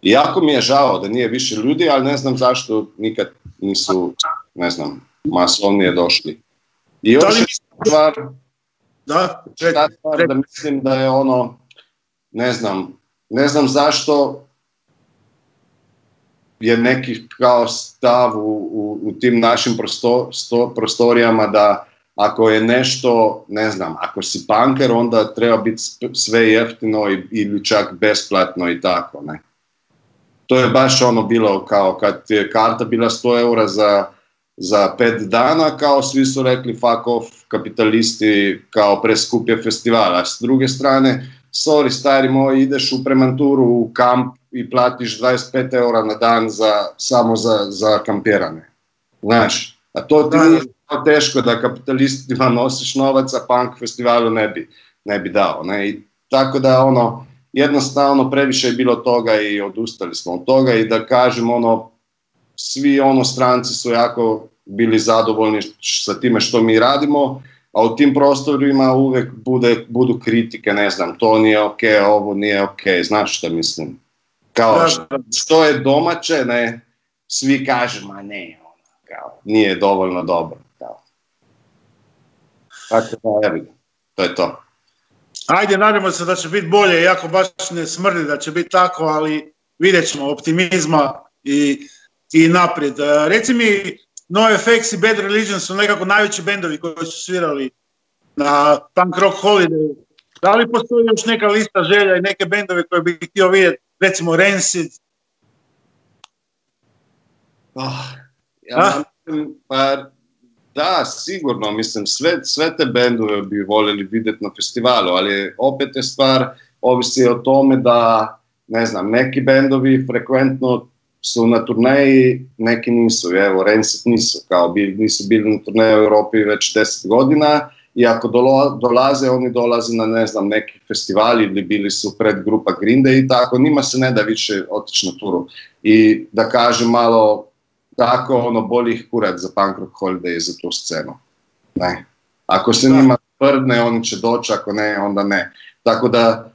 I jako mi je žao da nije više ljudi, ali ne znam zašto nikad nisu, ne znam, masovnije došli. I još je stvar, da, da mislim da je ono, ne znam, ne znam zašto je neki kao stav u, u, tim našim prostorijama da ako je nešto, ne znam, ako si punker onda treba biti sve jeftino ili čak besplatno i tako, ne. To je baš ono bilo kao kad je karta bila 100 eura za, za pet dana, kao svi su rekli fuck off, kapitalisti, kao preskup je festival, a s druge strane sorry stari moj, ideš u premanturu u kamp i platiš 25 eura na dan za, samo za, za kampiranje. Znaš, a to ti nije teško da kapitalistima nosiš novac, a punk festivalu ne bi, ne bi dao. Ne? I tako da ono, jednostavno previše je bilo toga i odustali smo od toga i da kažem ono, svi ono stranci su jako bili zadovoljni sa time što mi radimo, a u tim prostorima uvijek bude, budu kritike, ne znam, to nije ok, ovo nije ok, znaš što mislim. Kao što je domaće, ne, svi kažu, ma ne, ono, kao, nije dovoljno dobro. Kao. Tako da, evo, to je to. Ajde, nadamo se da će biti bolje, jako baš ne smrdi da će biti tako, ali vidjet ćemo optimizma i, i naprijed. E, reci mi, NoFX i Bad Religion su nekako najveći bendovi koji su svirali na Punk Rock Holiday. Da li postoji još neka lista želja i neke bendove koje bi htio vidjeti, recimo Rancid? Oh, ja pa da, sigurno, mislim, sve, sve te bendove bi voljeli vidjeti na festivalu, ali opet je stvar, ovisi o tome da, ne znam, neki bendovi frekventno su na turneji, neki nisu, evo, Rancid nisu, kao nisu bili na turneji u Europi već 10 godina, i ako dolaze, oni dolaze na ne znam neki festivali ili bili su pred grupa Grinde i tako, njima se ne da više otići na turu. I da kažem malo tako, ono, bolji ih kurat za punk rock holiday za tu scenu. Ne. Ako se njima prdne, oni će doći, ako ne, onda ne. Tako da,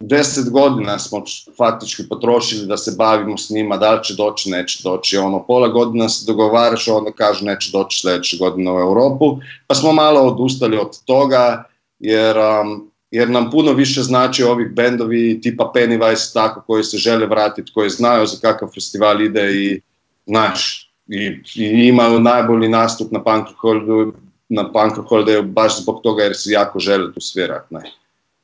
deset godina smo faktički potrošili da se bavimo s njima, da li će doći, neće doći. Ono, pola godina se dogovaraš, onda kažu neće doći sljedeće godine u Europu. Pa smo malo odustali od toga, jer, um, jer nam puno više znači ovih bendovi tipa Pennywise tako koji se žele vratiti, koji znaju za kakav festival ide i znaš, i, imaju najbolji nastup na Punk na Punk baš zbog toga jer se jako žele tu svirati.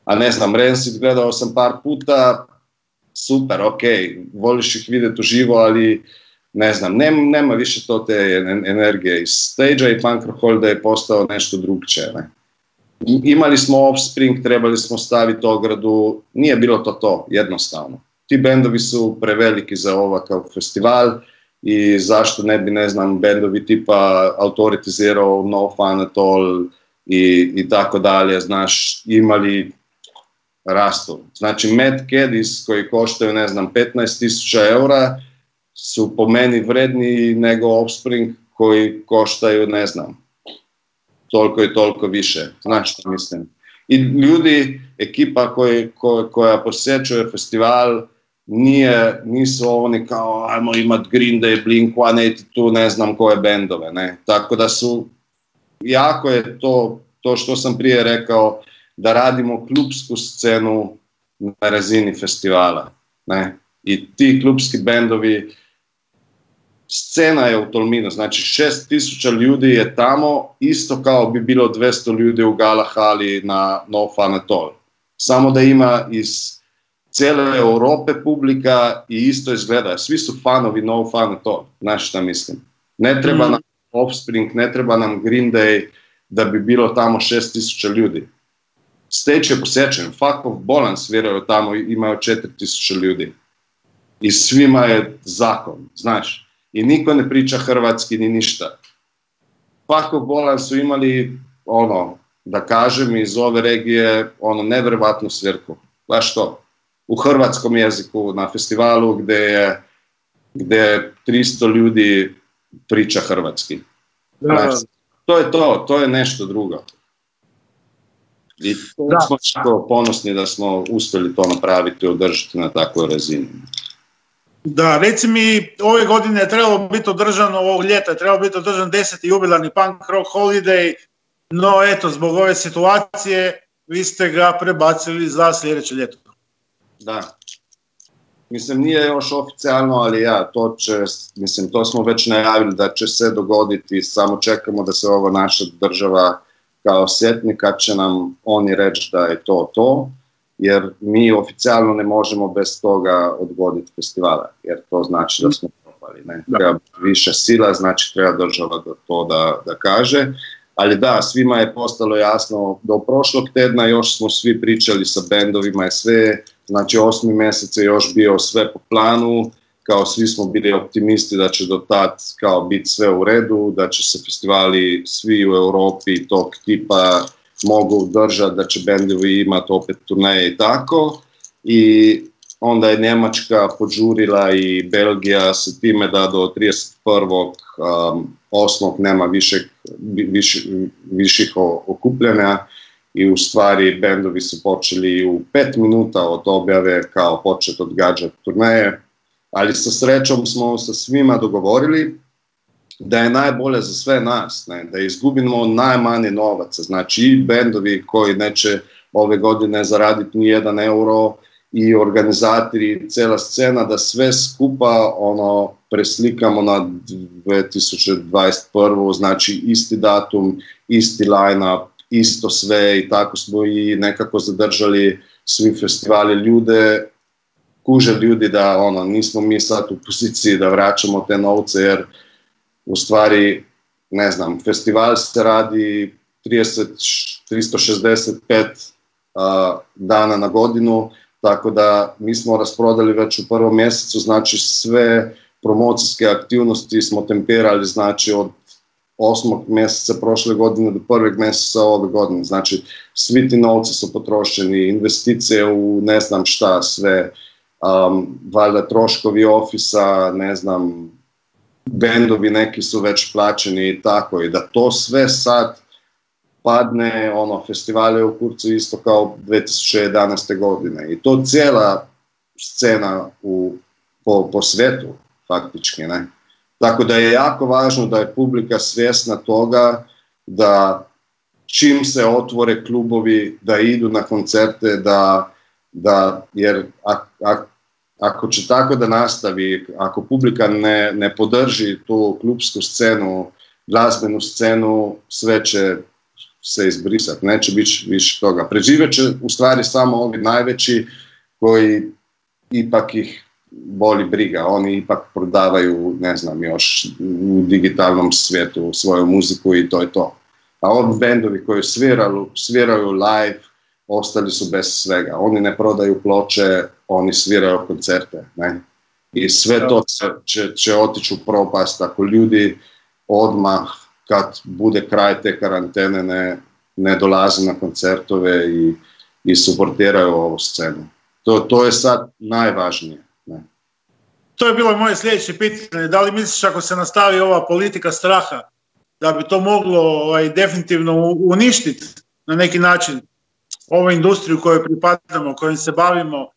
A ne znam, Rancid gledao sam par puta, super, ok, voliš ih vidjeti uživo, ali ne znam, nema, više to te energije iz stage i Punk Rock je postao nešto drugčije. Ne? Imali smo Offspring, trebali smo staviti ogradu, nije bilo to to, jednostavno. Ti bendovi su preveliki za ovakav festival i zašto ne bi, ne znam, bendovi tipa Authority Zero, No Fun At All i, i tako dalje, znaš, imali rastu. Znači Mad Caddies koji koštaju, ne znam, 15.000 eura su po meni vredniji nego Offspring koji koštaju, ne znam, toliko i toliko više. Znači što mislim. I ljudi, ekipa koji, koja posjećuje festival, nije, nisu oni kao ajmo imat Green Day, Blink-182, ne znam koje bendove, ne. Tako da su, jako je to, to što sam prije rekao, da radimo klubsku scenu na razini festivala. Ne? I ti klubski bendovi, scena je u Tolminu, znači šest tisuća ljudi je tamo, isto kao bi bilo 200 ljudi u Galahali na No Fun At All. Samo da ima iz cijele Europe publika i isto izgleda. Svi su fanovi No Fun At All, znaš šta mislim. Ne treba mm. nam Offspring, ne treba nam Green Day da bi bilo tamo šest tisuća ljudi. Stage je posjećen, Fuck of Bolan sviraju tamo, imaju 4000 ljudi. I svima je zakon, znaš. I niko ne priča hrvatski ni ništa. Fuck of Bolan su imali, ono, da kažem, iz ove regije, ono, nevjerojatnu svirku. Baš to. U hrvatskom jeziku, na festivalu gdje je, gdje 300 ljudi priča hrvatski. to je to, to je nešto drugo. I da. smo ponosni da smo uspjeli to napraviti i održati na takvoj razini. Da, reci mi, ove godine je trebalo biti održano, ovog ljeta je trebalo biti održan deseti jubilarni Punk Rock Holiday, no eto, zbog ove situacije vi ste ga prebacili za sljedeće ljeto. Da. Mislim, nije još oficijalno, ali ja, to će, mislim, to smo već najavili da će se dogoditi, samo čekamo da se ova naša država kao sjetni kad će nam oni reći da je to to, jer mi oficijalno ne možemo bez toga odgoditi festivala, jer to znači da smo propali. Ne? Treba više sila, znači treba država da to da, da kaže. Ali da, svima je postalo jasno, do prošlog tedna još smo svi pričali sa bendovima i sve, znači osmi mjesec je još bio sve po planu, kao svi smo bili optimisti da će do tad kao biti sve u redu, da će se festivali svi u Europi tog tipa mogu držati, da će bendovi imati opet turneje i tako. I onda je Njemačka požurila i Belgija sa time da do 31. Um, osmog nema višeg, viš, viših okupljanja i u stvari bendovi su počeli u pet minuta od objave kao počet odgađati turneje ali sa srećom smo sa svima dogovorili da je najbolje za sve nas, ne? da izgubimo najmanje novaca, znači i bendovi koji neće ove godine zaraditi ni jedan euro i organizatori, cela scena, da sve skupa ono preslikamo na 2021. Znači isti datum, isti line-up, isto sve i tako smo i nekako zadržali svi festivali ljude, kuže ljudi da ono, nismo mi sad u poziciji da vraćamo te novce jer u stvari, ne znam, festival se radi 30, 365 uh, dana na godinu, tako da mi smo rasprodali već u prvom mjesecu, znači sve promocijske aktivnosti smo temperali, znači od osmog mjeseca prošle godine do prvog mjeseca ove godine. Znači, svi ti novci su potrošeni, investicije u ne znam šta, sve, um, valjda troškovi ofisa, ne znam, bendovi neki su već plaćeni i tako, i da to sve sad padne, ono, festivale u kurcu isto kao 2011. godine. I to cijela scena u, po, po svetu, faktički, ne. Tako da je jako važno da je publika svjesna toga da čim se otvore klubovi, da idu na koncerte, da, da jer ako će tako da nastavi, ako publika ne, ne podrži tu klubsku scenu, glazbenu scenu, sve će se izbrisati, neće biti više toga. Preživjet će u stvari samo ovi najveći koji ipak ih boli briga, oni ipak prodavaju, ne znam, još u digitalnom svijetu svoju muziku i to je to. A ovi bendovi koji sviraju, sviraju live, ostali su bez svega. Oni ne prodaju ploče, oni sviraju koncerte. Ne? I sve to će, će otići u propast ako ljudi odmah kad bude kraj te karantene ne, ne dolaze na koncertove i, i suportiraju ovu scenu. To, to je sad najvažnije. Ne. To je bilo moje sljedeće pitanje. Da li misliš ako se nastavi ova politika straha da bi to moglo ovaj, definitivno uništiti na neki način ovu industriju kojoj pripadamo, kojim se bavimo,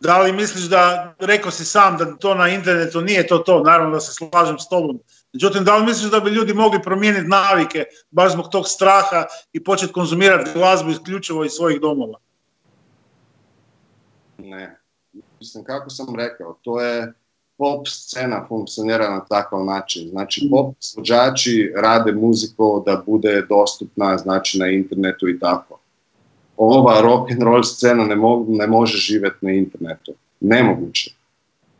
da li misliš da, rekao si sam da to na internetu nije to to, naravno da se slažem s tobom, međutim da li misliš da bi ljudi mogli promijeniti navike baš zbog tog straha i početi konzumirati glazbu isključivo iz svojih domova? Ne, mislim kako sam rekao, to je pop scena funkcionira na takav način. Znači pop izvođači rade muziku da bude dostupna znači na internetu i tako ova rock and roll scena ne, mo ne može živjeti na internetu. Nemoguće.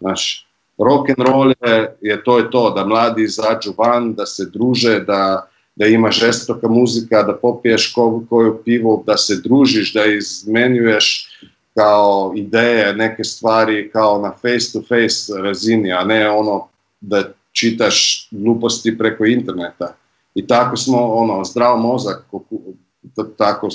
Znaš, rock and roll je, je to je to, da mladi izađu van, da se druže, da, da ima žestoka muzika, da popiješ koju, koju pivu, da se družiš, da izmenjuješ kao ideje, neke stvari kao na face to face razini, a ne ono da čitaš gluposti preko interneta. I tako smo, ono, zdrav mozak tako,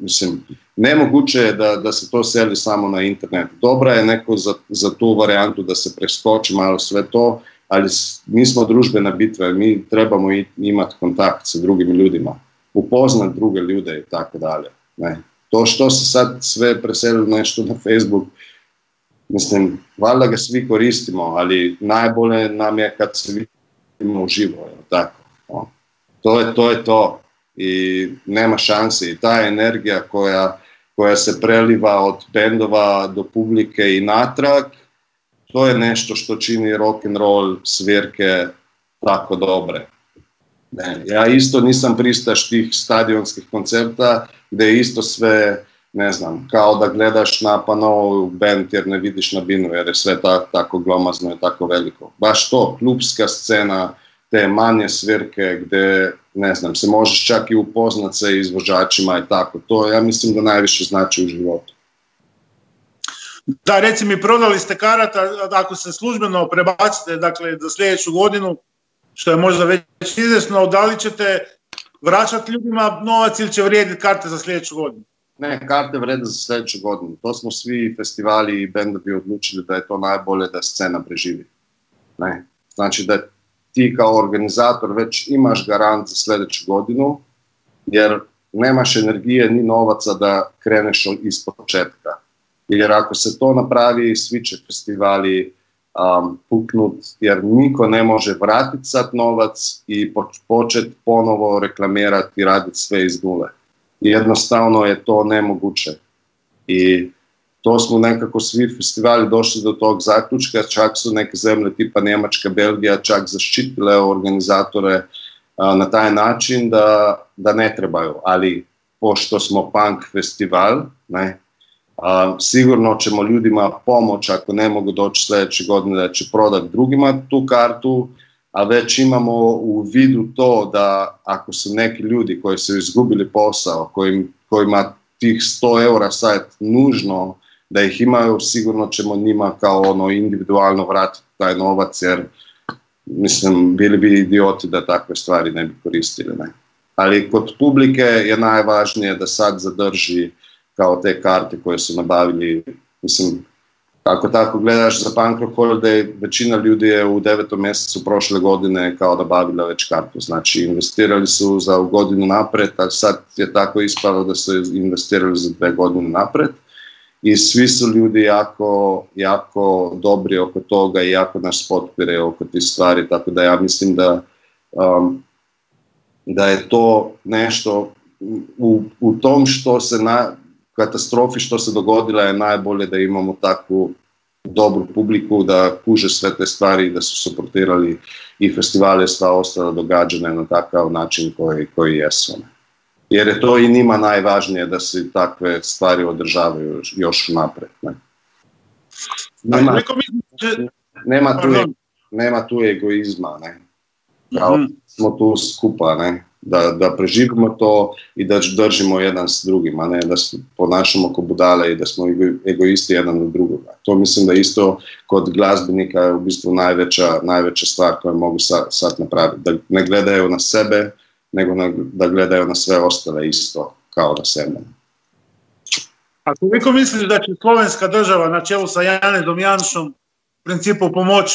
mislim, nemoguće je da, da se to seli samo na internet. Dobra je neko za, za tu varijantu da se preskoči malo sve to, ali mi smo družbena bitva, mi trebamo imati kontakt sa drugim ljudima, upoznat druge ljude i tako dalje. Ne. To što se sad sve preselilo nešto na Facebook, mislim, valjda ga svi koristimo, ali najbolje nam je kad se vidimo uživo, tako. To je to. Je to i nema šanse i ta energija koja, koja se preliva od bendova do publike i natrag, to je nešto što čini rock and roll svirke tako dobre. Ne, ja isto nisam pristaš tih stadionskih koncerta gdje je isto sve, ne znam, kao da gledaš na panovu band jer ne vidiš na binu jer je sve tako glomazno i tako veliko. Baš to, klubska scena, te manje svirke gdje, ne znam, se možeš čak i upoznat sa izvođačima i tako. To ja mislim da najviše znači u životu. Da, reci mi, prodali ste karata, ako se službeno prebacite, dakle, za sljedeću godinu, što je možda već izvjesno, da li ćete vraćati ljudima novac ili će vrijediti karte za sljedeću godinu? Ne, karte vrede za sljedeću godinu. To smo svi festivali i bendovi odlučili da je to najbolje da scena preživi. Ne. Znači da ti kao organizator već imaš garant za sljedeću godinu, jer nemaš energije ni novaca da kreneš iz početka. Jer ako se to napravi, svi će festivali um, puknut jer niko ne može vratiti sad novac i početi ponovo reklamirati i raditi sve iz nule. Jednostavno je to nemoguće. I to smo nekako svi festivali došli do tog zaključka, čak su neke zemlje tipa Njemačka, Belgija čak zaštitile organizatore na taj način da, da ne trebaju, ali pošto smo punk festival, ne, sigurno ćemo ljudima pomoć ako ne mogu doći sljedeće godine da će prodati drugima tu kartu, a već imamo u vidu to da ako su neki ljudi koji su izgubili posao, kojim, kojima tih 100 eura sad nužno da ih imaju, sigurno ćemo njima kao ono individualno vratiti taj novac jer mislim bili bi idioti da takve stvari ne bi koristili. Ne? Ali kod publike je najvažnije da sad zadrži kao te karte koje su nabavili, mislim, ako tako gledaš za Punk Rock Holiday, većina ljudi je u devetom mjesecu prošle godine kao da bavila već kartu. Znači, investirali su za godinu napred, a sad je tako ispalo da su investirali za dve godine napred. I svi su ljudi jako, jako dobri oko toga i jako nas potpire oko tih stvari, tako da ja mislim da, um, da je to nešto u, u tom što se na, katastrofi što se dogodila je najbolje da imamo takvu dobru publiku da kuže sve te stvari da su suportirali i festivale sva ostala događanja na takav način koji, koji jesu. Jer je to i njima najvažnije da se takve stvari održavaju još napred. Ne? Nema, nema, tu, nema tu egoizma, ne? Mhm. smo tu skupa, ne? da, da preživimo to i da držimo jedan s drugim, a ne da se ponašamo kao budale i da smo egoisti jedan od drugoga. To mislim da isto kod glazbenika je u bistvu najveća, najveća stvar koju mogu sad, napraviti. Da ne gledaju na sebe, nego da gledaju na sve ostale isto kao na sebe. A koliko misliš da će slovenska država na čelu sa Janedom Janšom u principu pomoć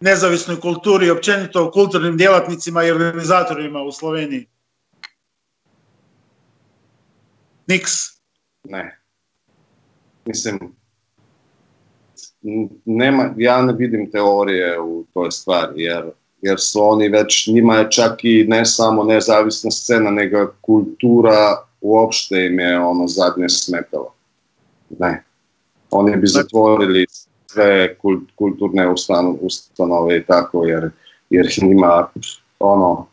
nezavisnoj kulturi i općenito kulturnim djelatnicima i organizatorima u Sloveniji? Niks. Ne. Mislim, nema, ja ne vidim teorije u toj stvari, jer, jer su oni već, njima je čak i ne samo nezavisna scena, nego kultura uopšte im je ono zadnje smetalo. Ne. Oni bi zatvorili sve kulturne ustanove i tako, jer, jer njima, ono,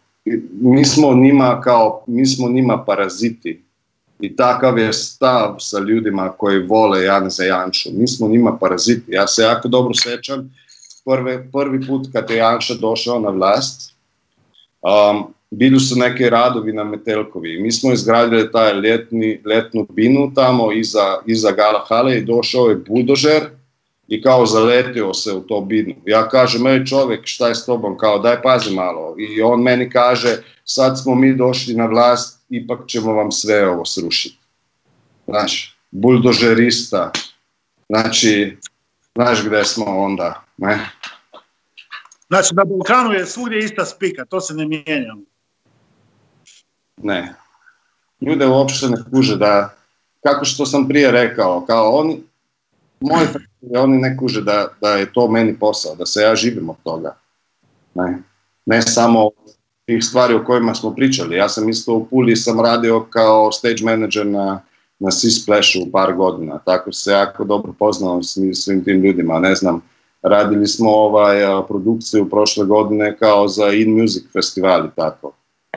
mi smo njima kao, mi smo njima paraziti i takav je stav sa ljudima koji vole Jan za Janšu. Mi smo njima paraziti. Ja se jako dobro sećam prvi put kad je Janša došao na vlast, um, bili su neke radovi na Metelkovi. Mi smo izgradili taj ljetni, letnu binu tamo iza, iza Galahale i došao je budožer i kao zaletio se u to binu. Ja kažem, ej čovjek, šta je s tobom, kao daj pazi malo. I on meni kaže, sad smo mi došli na vlast, ipak ćemo vam sve ovo srušiti. Znaš, buldožerista, znači, znaš gdje smo onda, ne? Znači, na Balkanu je svugdje ista spika, to se ne mijenja. Ne. Ljude uopšte ne kuže da, kako što sam prije rekao, kao oni, moj oni ne kuže da, da je to meni posao, da se ja živim od toga. Ne, ne samo tih stvari o kojima smo pričali. Ja sam isto u Puli sam radio kao stage manager na, na u par godina, tako se jako dobro poznao s svim tim ljudima. Ne znam, radili smo ovaj, produkciju prošle godine kao za In Music festival i tako.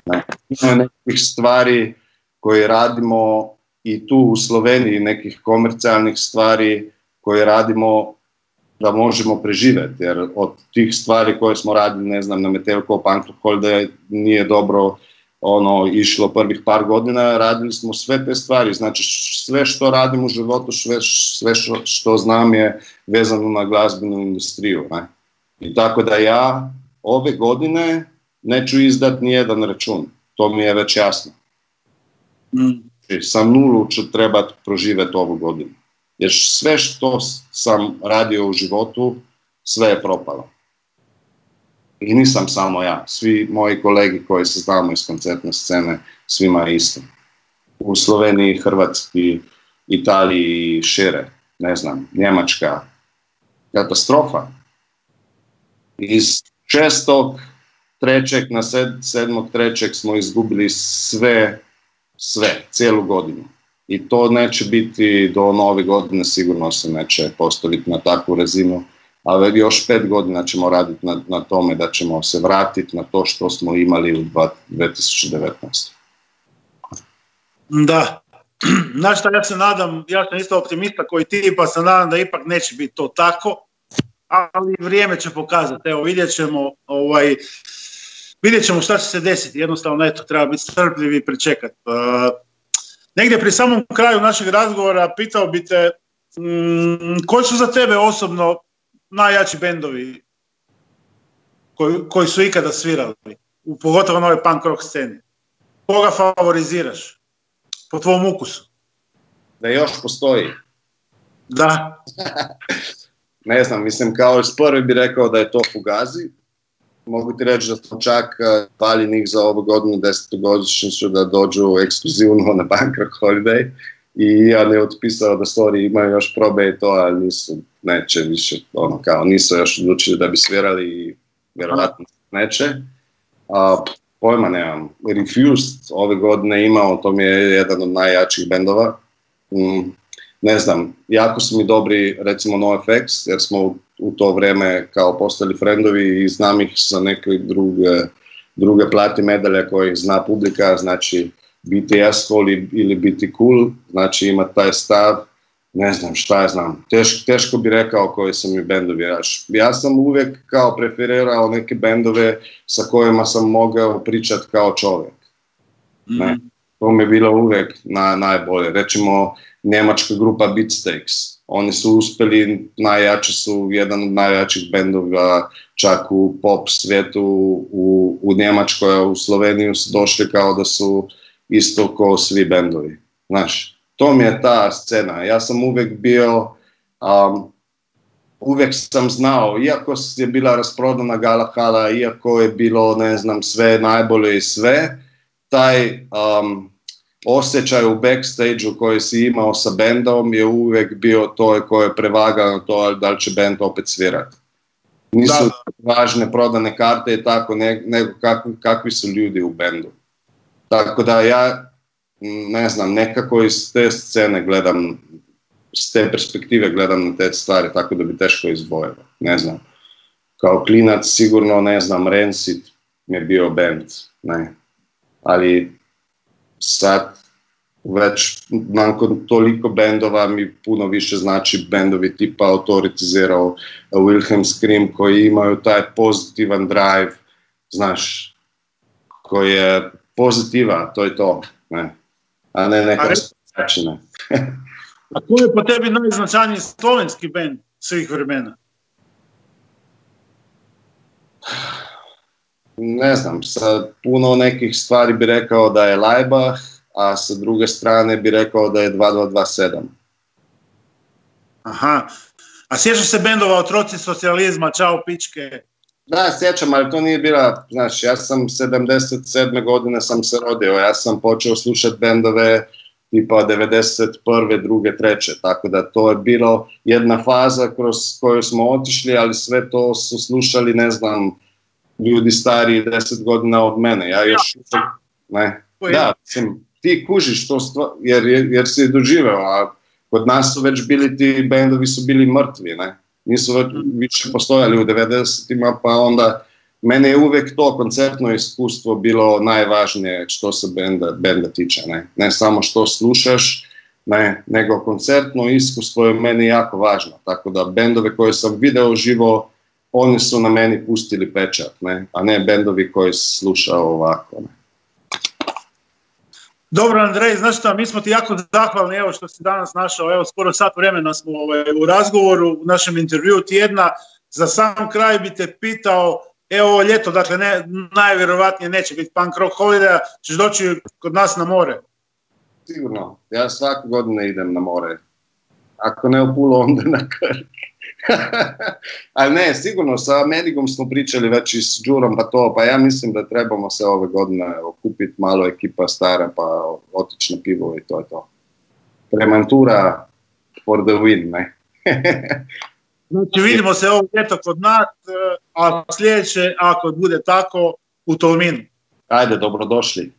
Ne. Ima nekih stvari koje radimo i tu u Sloveniji, nekih komercijalnih stvari koje radimo da možemo preživjeti, jer od tih stvari koje smo radili, ne znam, na Metelko, da nije dobro ono išlo prvih par godina, radili smo sve te stvari, znači sve što radim u životu, sve, sve što, što znam je vezano na glazbenu industriju. Ne? I tako da ja ove godine neću izdati nijedan račun, to mi je već jasno. Mm. Znači, sa nulu ću trebati proživjeti ovu godinu. Jer sve što sam radio u životu, sve je propalo. I nisam samo ja, svi moji kolegi koji se znamo iz koncertne scene, svima je isto. U Sloveniji, Hrvatski, Italiji, šire, ne znam, Njemačka, katastrofa. Iz šestog trećeg na sedmog trećeg smo izgubili sve, sve, cijelu godinu. I to neće biti do nove godine, sigurno se neće postaviti na takvu razinu, ali još pet godina ćemo raditi na, na tome da ćemo se vratiti na to što smo imali u 2019. Da, Znaš šta, ja se nadam, ja sam isto optimista koji ti, pa se nadam da ipak neće biti to tako, ali vrijeme će pokazati. Evo, vidjet ćemo, ovaj, vidjet ćemo šta će se desiti. Jednostavno, eto, treba biti strpljiv i pričekati. Uh, negdje pri samom kraju našeg razgovora pitao bi te mm, koji su za tebe osobno najjači bendovi koji, koji su ikada svirali, u, pogotovo na ovoj punk rock sceni. Koga favoriziraš? Po tvom ukusu? Da još postoji. Da. ne znam, mislim kao iz prvi bi rekao da je to Fugazi. Mogu ti reći da smo čak pali njih za ovu godinu desetogodišnjicu da dođu ekskluzivno na Bangkok Holiday i ja ne otpisao da stvari imaju još probe i to, ali nisu, neće više, ono kao, nisu još odlučili da bi svirali i vjerovatno neće. A, pojma nemam. Refused ove godine imao, to mi je jedan od najjačih bendova. Mm, ne znam, jako su mi dobri recimo NoFX jer smo u, to vrijeme kao postali frendovi i znam ih sa neke druge, druge plati medalje koje zna publika, znači biti ili, ili biti cool, znači ima taj stav, ne znam šta ja znam, Teš, teško bi rekao koji sam mi bendovi. Ja sam uvijek kao preferirao neke bendove sa kojima sam mogao pričati kao čovjek. Ne. Mhm. To mi je bilo uvijek na, najbolje. Recimo, njemačka grupa Beatsteaks. Oni su uspjeli, najjači su, jedan od najjačih bendova čak u pop svijetu u, u Njemačkoj, a u Sloveniju su došli kao da su isto kao svi bendovi. Znaš, to mi je ta scena. Ja sam uvijek bio, um, uvijek sam znao, iako je bila rasprodana Gala Hala, iako je bilo, ne znam, sve najbolje i sve, taj um, osjećaj u backstage koji si imao sa bendom je uvijek bio to koje je prevagao na to da li će bend opet svirati. Nisu važne prodane karte i tako, nego kakvi, kakvi su ljudi u bendu. Tako da ja, ne znam, nekako iz te scene gledam, s te perspektive gledam na te stvari, tako da bi teško izbojilo. Ne znam. Kao klinac sigurno, ne znam, Rancid mi je bio band, ne. Ali sad već nakon toliko bendova mi puno više znači bendovi tipa Authority Zero, Wilhelm Scream koji imaju taj pozitivan drive, znaš, koji je pozitiva, to je to, ne, a ne neka načina. a koji je po tebi najznačajniji slovenski bend svih vremena? Ne znam, sa puno nekih stvari bi rekao da je Laibach, a sa druge strane bi rekao da je 2227. Aha, a sjećaš se bendova Otroci socijalizma, Čao pičke? Da, sjećam, ali to nije bila, znaš, ja sam 77. godine sam se rodio, ja sam počeo slušati bendove tipa 91. druge, treće, tako da to je bilo jedna faza kroz koju smo otišli, ali sve to su slušali, ne znam, ljudi stariji 10 godina od mene, ja još, ne, da, mislim, ti kužiš to jer, jer si doživeo, a kod nas su već bili ti bendovi su bili mrtvi, ne? Nisu više postojali u 90-ima, pa onda mene je uvijek to koncertno iskustvo bilo najvažnije što se benda, benda tiče, ne? ne samo što slušaš, ne, nego koncertno iskustvo je meni jako važno, tako da bendove koje sam video živo, oni su na meni pustili pečat, ne? a ne bendovi koji slušao ovako. Ne? Dobro, Andrej, znaš šta, mi smo ti jako zahvalni evo što si danas našao, evo skoro sat vremena smo ovaj, u razgovoru, u našem intervju tjedna. Za sam kraj bi te pitao, evo ljeto, dakle ne, najvjerovatnije neće biti punk rock holiday ćeš doći kod nas na more? Sigurno, ja svake godine idem na more. Ako ne u Pulu, onda na Krk. Ali ne, sigurno sa Amerikom smo pričali već i s Đurom pa to, pa ja mislim da trebamo se ove godine okupiti malo ekipa stara pa otići na pivo i to je to. Premantura for the win, ne? Znači vidimo se ovo ljeto kod nas, e, a sljedeće, ako bude tako, u Tolminu. Ajde, dobrodošli.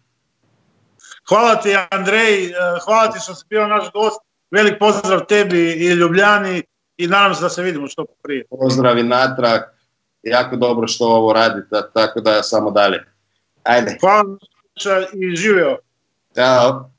Hvala ti Andrej, e, hvala ti što si bio naš gost. Velik pozdrav tebi i Ljubljani i nadam se da se vidimo što prije. Pozdrav i natrag. Jako dobro što ovo radite, tako da samo dalje. Ajde. Hvala i živio. Ćao.